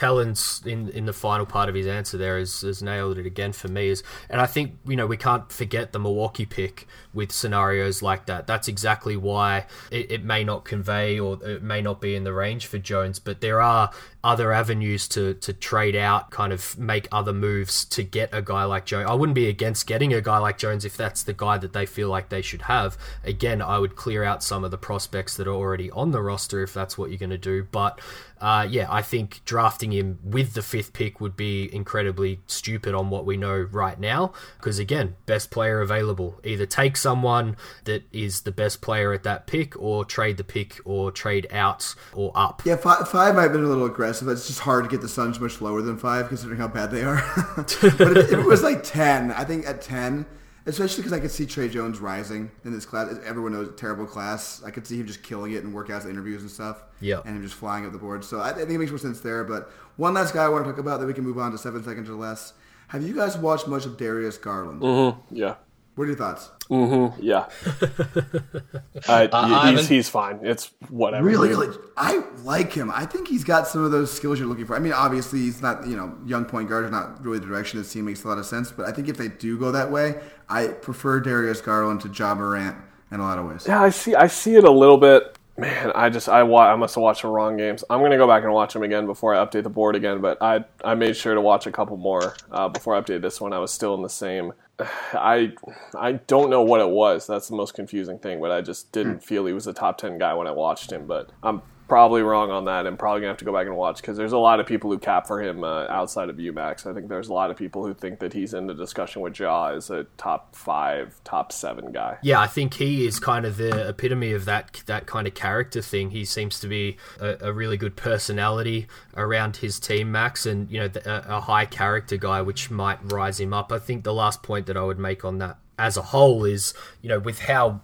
in in the final part of his answer there has nailed it again for me. Is and I think you know we can't forget the Milwaukee pick with scenarios like that. That's exactly why it, it may not convey or it may not be in the range for Jones, but there are other avenues to to trade out, kind of make other moves to get a guy like Jones. I wouldn't be against getting a guy like Jones if that's the guy that they feel like they should have. Again, I would clear out some of the prospects that are already on the roster if that's what you're going to do. But uh, yeah, I think drafting him with the fifth pick would be incredibly stupid on what we know right now. Because again, best player available. Either take someone that is the best player at that pick, or trade the pick, or trade out or up. Yeah, five, five might have been a little aggressive. It's just hard to get the Suns much lower than five, considering how bad they are. (laughs) but if, if it was like ten, I think at ten, especially because I could see Tre Jones rising in this class. Everyone knows terrible class. I could see him just killing it in workouts, interviews, and stuff. Yeah. and him just flying up the board. So I, I think it makes more sense there. But one last guy I want to talk about that we can move on to seven seconds or less. Have you guys watched much of Darius Garland? Mm-hmm. Yeah. What are your thoughts? Yeah. (laughs) I, I he's, he's fine. It's whatever. Really, like, I like him. I think he's got some of those skills you're looking for. I mean, obviously, he's not, you know, young point guard is not really the direction this team makes a lot of sense. But I think if they do go that way, I prefer Darius Garland to Ja Morant in a lot of ways. Yeah, I see. I see it a little bit. Man, I just I wa- I must have watched the wrong games. I'm gonna go back and watch them again before I update the board again. But I I made sure to watch a couple more uh, before I updated this one. I was still in the same. I I don't know what it was. That's the most confusing thing. But I just didn't hmm. feel he was a top ten guy when I watched him. But I'm probably wrong on that, and probably gonna have to go back and watch because there's a lot of people who cap for him uh, outside of UMax. I think there's a lot of people who think that he's in the discussion with Ja as a top five, top seven guy. Yeah, I think he is kind of the epitome of that that kind of character thing. He seems to be a, a really good personality around his team, Max, and you know a high character guy, which might rise him up. I think the last point that I would make on that as a whole is, you know, with how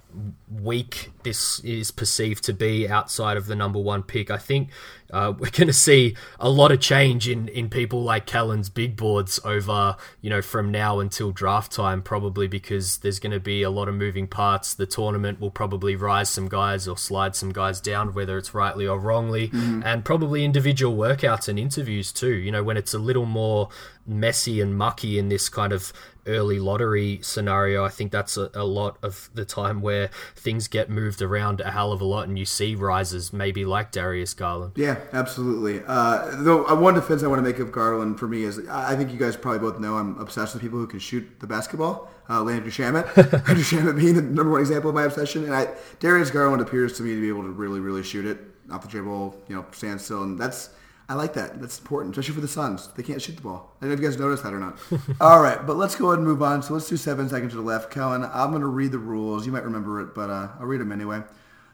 weak this is perceived to be outside of the number one pick, I think uh, (laughs) we're going to see a lot of change in, in people like Kellan's big boards over, you know, from now until draft time, probably because there's going to be a lot of moving parts. The tournament will probably rise some guys or slide some guys down, whether it's rightly or wrongly, and probably individual workouts and interviews too. You know, when it's a little more messy and mucky in this kind of early lottery scenario, I think that's a, a lot of the time where things get moved around a hell of a lot and you see rises, maybe like Darius Garland. Yeah, absolutely. Uh, though uh, one defense I want to make of Garland for me is I I think you guys probably both know I'm obsessed with people who can shoot the basketball. Uh, Landry Shamet, (laughs) Landry Shamet being the number one example of my obsession, and I, Darius Garland appears to me to be able to really, really shoot it off the dribble, you know, stand still, and that's I like that. That's important, especially for the Suns. They can't shoot the ball. I don't know if you guys noticed that or not. (laughs) All right, but let's go ahead and move on. So let's do seven seconds to the left. Kellan, I'm going to read the rules. You might remember it, but uh, I'll read them anyway.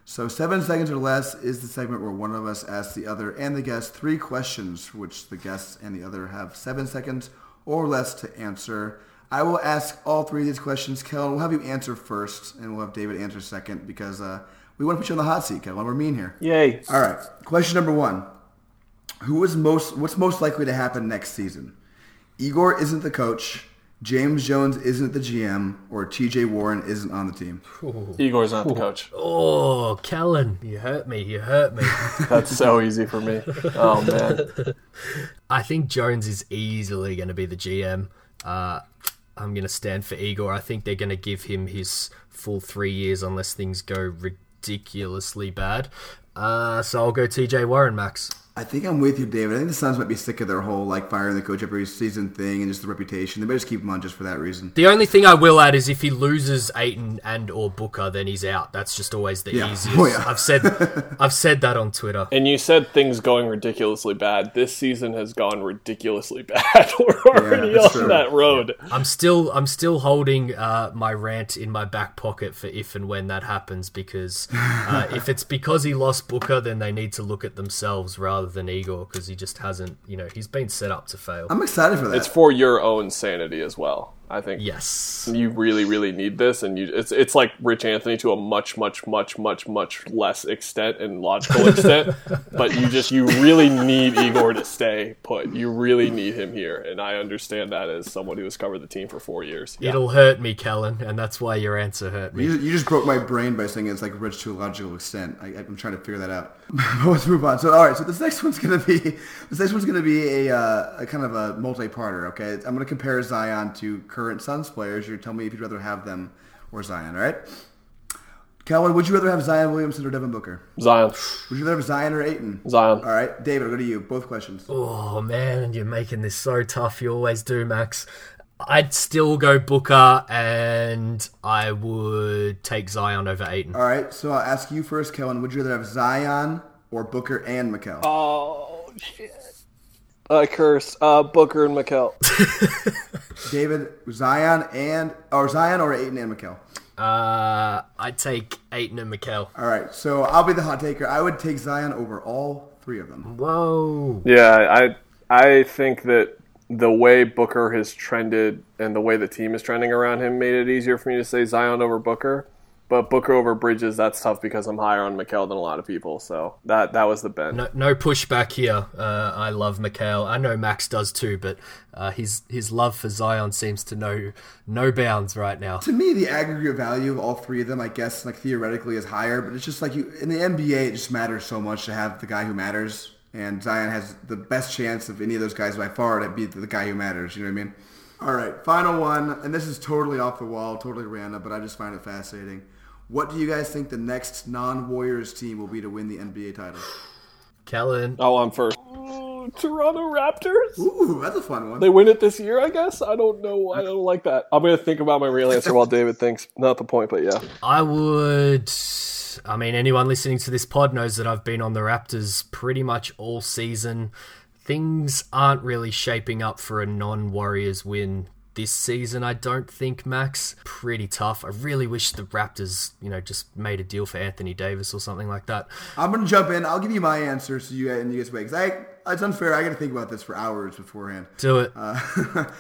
So seven seconds or less is the segment where one of us asks the other and the guest three questions, for which the guest and the other have seven seconds or less to answer. I will ask all three of these questions. Kellan, we'll have you answer first, and we'll have David answer second because uh, we want to put you on the hot seat, Kellan. We're mean here. Yay! All right. Question number one: Who is most? What's most likely to happen next season? Igor isn't the coach. James Jones isn't the GM, or T.J. Warren isn't on the team. Igor's not the coach. Oh, Kellan, you hurt me. You hurt me. (laughs) That's so easy for me. Oh man. (laughs) I think Jones is easily going to be the GM. Uh, I'm going to stand for Igor. I think they're going to give him his full three years unless things go ridiculously bad. Uh, so I'll go TJ Warren, Max. I think I'm with you, David. I think the Suns might be sick of their whole like firing the coach every season thing and just the reputation. They better just keep him on just for that reason. The only thing I will add is if he loses Ayton and or Booker, then he's out. That's just always the Yeah. (laughs) easiest. Oh, yeah. I've said (laughs) I've said that on Twitter. And you said things going ridiculously bad. This season has gone ridiculously (laughs) bad. We're already that's on true. that road. I'm still I'm still holding uh, my rant in my back pocket for if and when that happens because uh, if it's because he lost Booker, then they need to look at themselves rather than Igor because he just hasn't. You know, he's been set up to fail. I'm excited for that. It's for your own sanity as well. I think yes. you really, really need this, and you it's it's like Rich Anthony to a much, much, much, much, much less extent and logical extent. (laughs) but you just you really need Igor to stay put. You really need him here, and I understand that as someone who has covered the team for four years. Yeah. It'll hurt me, Kellan, and that's why your answer hurt me. You, you just broke my brain by saying it's like rich to a logical extent. I, I'm trying to figure that out. (laughs) Let's move on. So, all right. So this next one's gonna be this next one's gonna be a, uh, a kind of a multi-parter. Okay, I'm gonna compare Zion to current Suns players. You tell me if you'd rather have them or Zion. All right. Calvin, would you rather have Zion Williamson or Devin Booker? Zion, Would you rather have Zion or Ayton? Zion. All right, David, I'll go to you. Both questions. Oh man, you're making this so tough. You always do, Max. I'd still go Booker, and I would take Zion over Ayton. All right, so I'll ask you first, Kellan. Would you rather have Zion or Booker and Mikal? Oh shit! I curse. Uh, Booker and Mikal. (laughs) David, Zion and or Zion or Ayton and Mikal. Uh, I'd take Ayton and Mikel. All right, so I'll be the hot taker. I would take Zion over all three of them. Whoa. Yeah, I I think that the way Booker has trended and the way the team is trending around him made it easier for me to say Zion over Booker. But Booker over Bridges, that's tough because I'm higher on Mikal than a lot of people. So that that was the bend. No, no pushback here. Uh, I love Mikal. I know Max does too, but uh, his his love for Zion seems to know no bounds right now. To me, the aggregate value of all three of them, I guess, like theoretically, is higher. But it's just like you in the NBA, it just matters so much to have the guy who matters, and Zion has the best chance of any of those guys by far to be the guy who matters. You know what I mean? All right, final one, and this is totally off the wall, totally random, but I just find it fascinating. What do you guys think the next non-Warriors team will be to win the NBA title? Kellan. Oh, I'm first. Ooh, Toronto Raptors. Ooh, that's a fun one. They win it this year, I guess. I don't know. I don't like that. I'm gonna think about my real answer while David thinks. Not the point, but yeah. I would. I mean, anyone listening to this pod knows that I've been on the Raptors pretty much all season. Things aren't really shaping up for a non Warriors win this season, I don't think, Max. Pretty tough. I really wish the Raptors, you know, just made a deal for Anthony Davis or something like that. I'm gonna jump in. I'll give you my answer so you guys, and you guys wait. Cause I, it's unfair. I got to think about this for hours beforehand. Do it. Uh,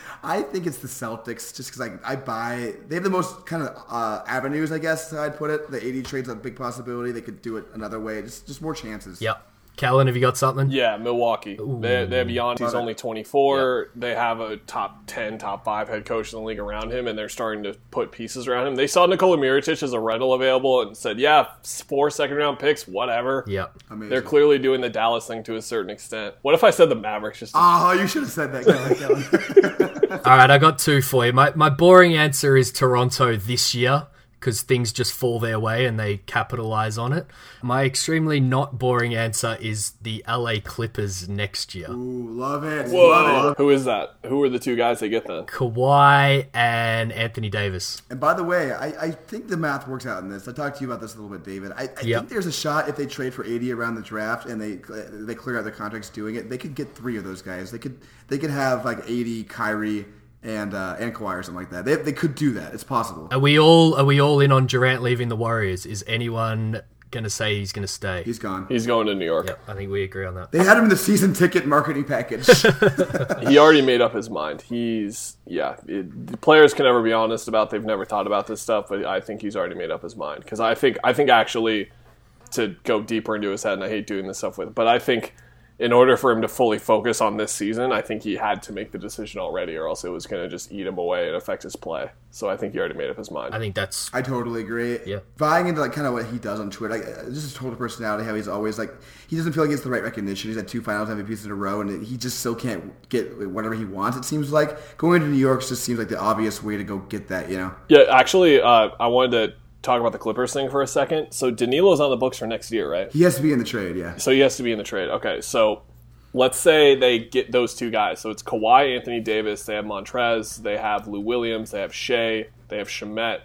(laughs) I think it's the Celtics, just because I, I buy. They have the most kind of uh, avenues, I guess I'd put it. The AD trades a big possibility. They could do it another way. Just just more chances. Yep. Kellan, have you got something? Yeah, Milwaukee. They, they have Giannis. He's only 24. They have a top 10, top 5 head coach in the league around him, and they're starting to put pieces around him. They saw Nikola Mirotic as a rental available and said, yeah, four second round picks, whatever. Yep. Amazing. They're clearly doing the Dallas thing to a certain extent. What if I said the Mavericks just ah, Oh, you should have said that, Kellan. Kellan. (laughs) All right, I got two for you. My, my boring answer is Toronto this year because things just fall their way and they capitalize on it. My extremely not boring answer is the LA Clippers next year. Ooh, love it. Love it. Who is that? Who are the two guys that get then? Kawhi and Anthony Davis. And by the way, I, I think the math works out in this. I talked to you about this a little bit, David. I, I Yep. think there's a shot if they trade for AD around the draft and they they clear out their contracts doing it, they could get three of those guys. They could they could have like AD Kyrie and uh, and Kawhi or something like that. They, they could do that. It's possible. Are we all are we all in on Durant leaving the Warriors? Is anyone gonna say he's gonna stay? He's gone. He's going to New York. Yep, I think we agree on that. They had him in the season ticket marketing package. (laughs) (laughs) He already made up his mind. He's, yeah, it, the players can never be honest about they've never thought about this stuff, but I think he's already made up his mind. Because I think, I think actually, to go deeper into his head, and I hate doing this stuff with, but I think in order for him to fully focus on this season, I think he had to make the decision already, or else it was going to just eat him away and affect his play. So I think he already made up his mind. I think that's I totally agree. Yeah. Buying into like kind of what he does on Twitter, like uh, just his total personality, how he's always like he doesn't feel like he gets the right recognition. He's had two Finals MVPs in a row, and he just still can't get whatever he wants. It seems like going to New York just seems like the obvious way to go get that. You know. yeah, actually, uh, I wanted to talk about the Clippers thing for a second. So Danilo's on the books for next year, right? He has to be in the trade, yeah. So he has to be in the trade. Okay, so let's say they get those two guys. So it's Kawhi, Anthony Davis. They have Montrez. They have Lou Williams. They have Shai. They have Shamet.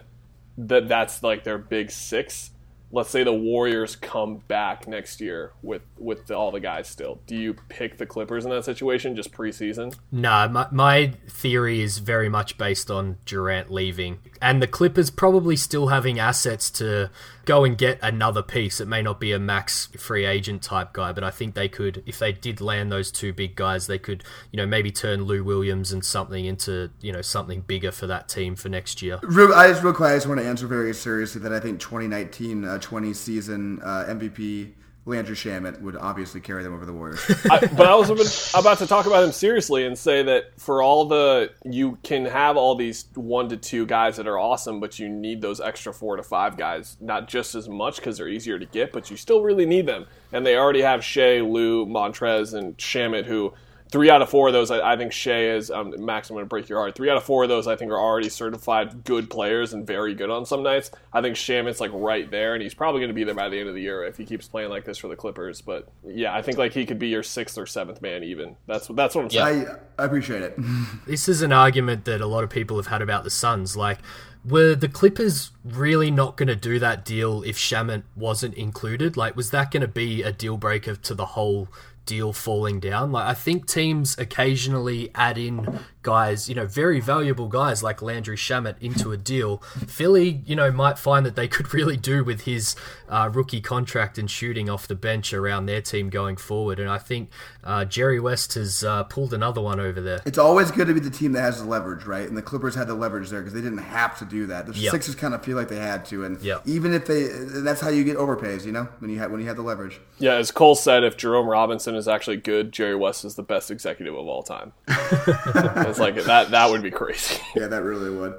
That that's like their big six. Let's say the Warriors come back next year with with all the guys still. Do you pick the Clippers in that situation just preseason? No, my, my theory is very much based on Durant leaving. And the Clippers probably still having assets to go and get another piece. It may not be a max free agent type guy, but I think they could, if they did land those two big guys, they could, you know, maybe turn Lou Williams and something into, you know, something bigger for that team for next year. Real, I just real quick, I just want to answer very seriously that I think 2019 uh, 20 season uh, MVP Landry Shamet would obviously carry them over the Warriors. (laughs) I, but I was about- about to talk about him seriously and say that for all the you can have all these one to two guys that are awesome, but you need those extra four to five guys, not just as much because they're easier to get, but you still really need them. And they already have Shai, Lou, Montrez, and Shamet, who three out of four of those, I, I think Shai is um, Max. I'm going to break your heart. Three out of four of those, I think, are already certified good players and very good on some nights. I think Shamet's like right there, and he's probably going to be there by the end of the year if he keeps playing like this for the Clippers. But yeah, I think like he could be your sixth or seventh man even. That's that's what I'm saying. I, I appreciate it. (laughs) This is an argument that a lot of people have had about the Suns. Like, were the Clippers really not going to do that deal if Shamet wasn't included? Like, was that going to be a deal breaker to the whole deal falling down. Like I think teams occasionally add in guys, you know, very valuable guys like Landry Shamet into a deal. Philly, you know, might find that they could (laughs) really do with his uh, rookie contract and shooting off the bench around their team going forward. And I think uh, Jerry West has uh, pulled another one over there. It's always good to be the team that has the leverage, right? And the Clippers had the leverage there because they didn't have to do that. The Yep. Sixers kind of feel like they had to, and Yep. even if they, that's how you get overpays, you know, when you have when you have the leverage. Yeah, as Cole said, if Jerome Robinson is actually good, Jerry West is the best executive of all time. (laughs) it's like that. That would be crazy. Yeah, that really would.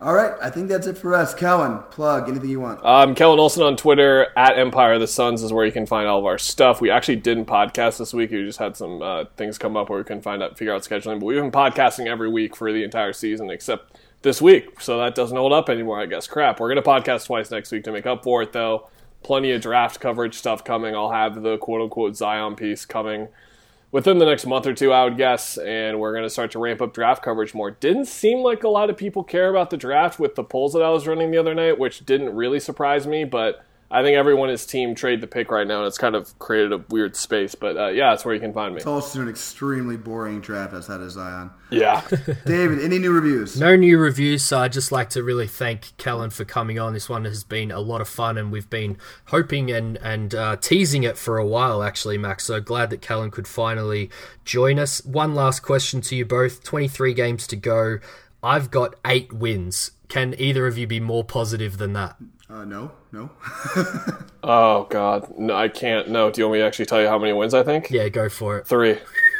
All right, I think that's it for us. Kellan, plug anything you want. Um, Kellan Olson on Twitter at Empire of the Suns is where you can find all of our stuff. We actually didn't podcast this week. We just had some uh, things come up where we couldn't find out, figure out scheduling. But we've been podcasting every week for the entire season except this week, so that doesn't hold up anymore. I guess. Crap. We're gonna podcast twice next week to make up for it, though. Plenty of draft coverage stuff coming. I'll have the quote unquote Zion piece coming within the next month or two, I would guess, and we're going to start to ramp up draft coverage more. Didn't seem like a lot of people care about the draft with the polls that I was running the other night, which didn't really surprise me, but I think everyone is team trade the pick right now, and it's kind of created a weird space. But uh, yeah, that's where you can find me. It's also an extremely boring draft outside of Zion. Yeah. (laughs) David, any new reviews? No new reviews, so I'd just like to really thank Kellan for coming on. This one has been a lot of fun, and we've been hoping and and uh, teasing it for a while, actually, Max. So glad that Kellan could finally join us. One last question to you both: twenty-three games to go. I've got eight wins. Can either of you be more positive than that? Uh, no, no. (laughs) oh God, no, I can't. No, do you want me to actually tell you how many wins I think? Yeah, go for it. Three.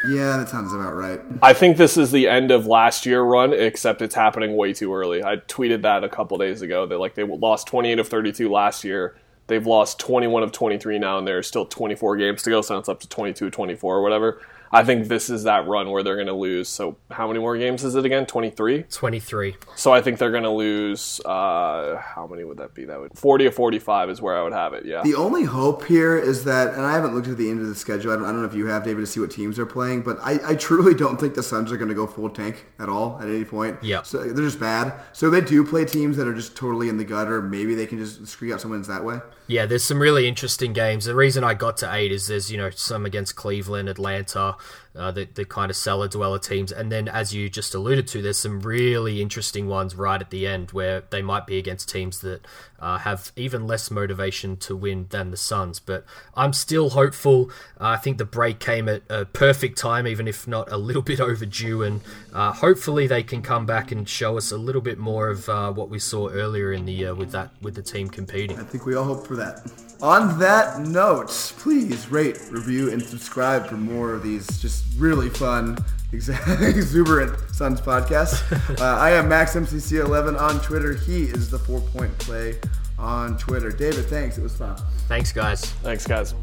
yeah, that sounds about right. I think this is the end of last year run, except it's happening way too early. I tweeted that a couple days ago that like they lost 28 of 32 last year. They've lost 21 of 23 now, and there's still 24 games to go, so it's up to 22, 24 or whatever. I think this is that run where they're going to lose. So how many more games is it again? 23. Twenty-three. So I think they're going to lose. Uh, how many would that be? That would 40 or 45 is where I would have it. Yeah. The only hope here is that, and I haven't looked at the end of the schedule. I don't, I don't know if you have, David, to see what teams are playing, but I, I truly don't think the Suns are going to go full tank at all at any point. Yeah. So they're just bad. So they do play teams that are just totally in the gutter. Maybe they can just screw out some wins that way. Yeah, there's some really interesting games. The reason I got to eight is there's you know some against Cleveland, Atlanta, uh, the kind of cellar dweller teams, and then as you just alluded to, there's some really interesting ones right at the end where they might be against teams that uh, have even less motivation to win than the Suns. But I'm still hopeful. Uh, I think the break came at a perfect time, even if not a little (laughs) bit overdue, and uh, hopefully they can come back and show us a little bit more of uh, what we saw earlier in the year with that with the team competing. I think we all hope for that. On that note, please rate, review, and subscribe for more of these just really fun, exa- (laughs) exuberant Suns podcasts. (laughs) Uh, I am MaxMCC11 on Twitter. He is the Four Point Play on Twitter. David, thanks. It was fun. Thanks, guys. Thanks, guys.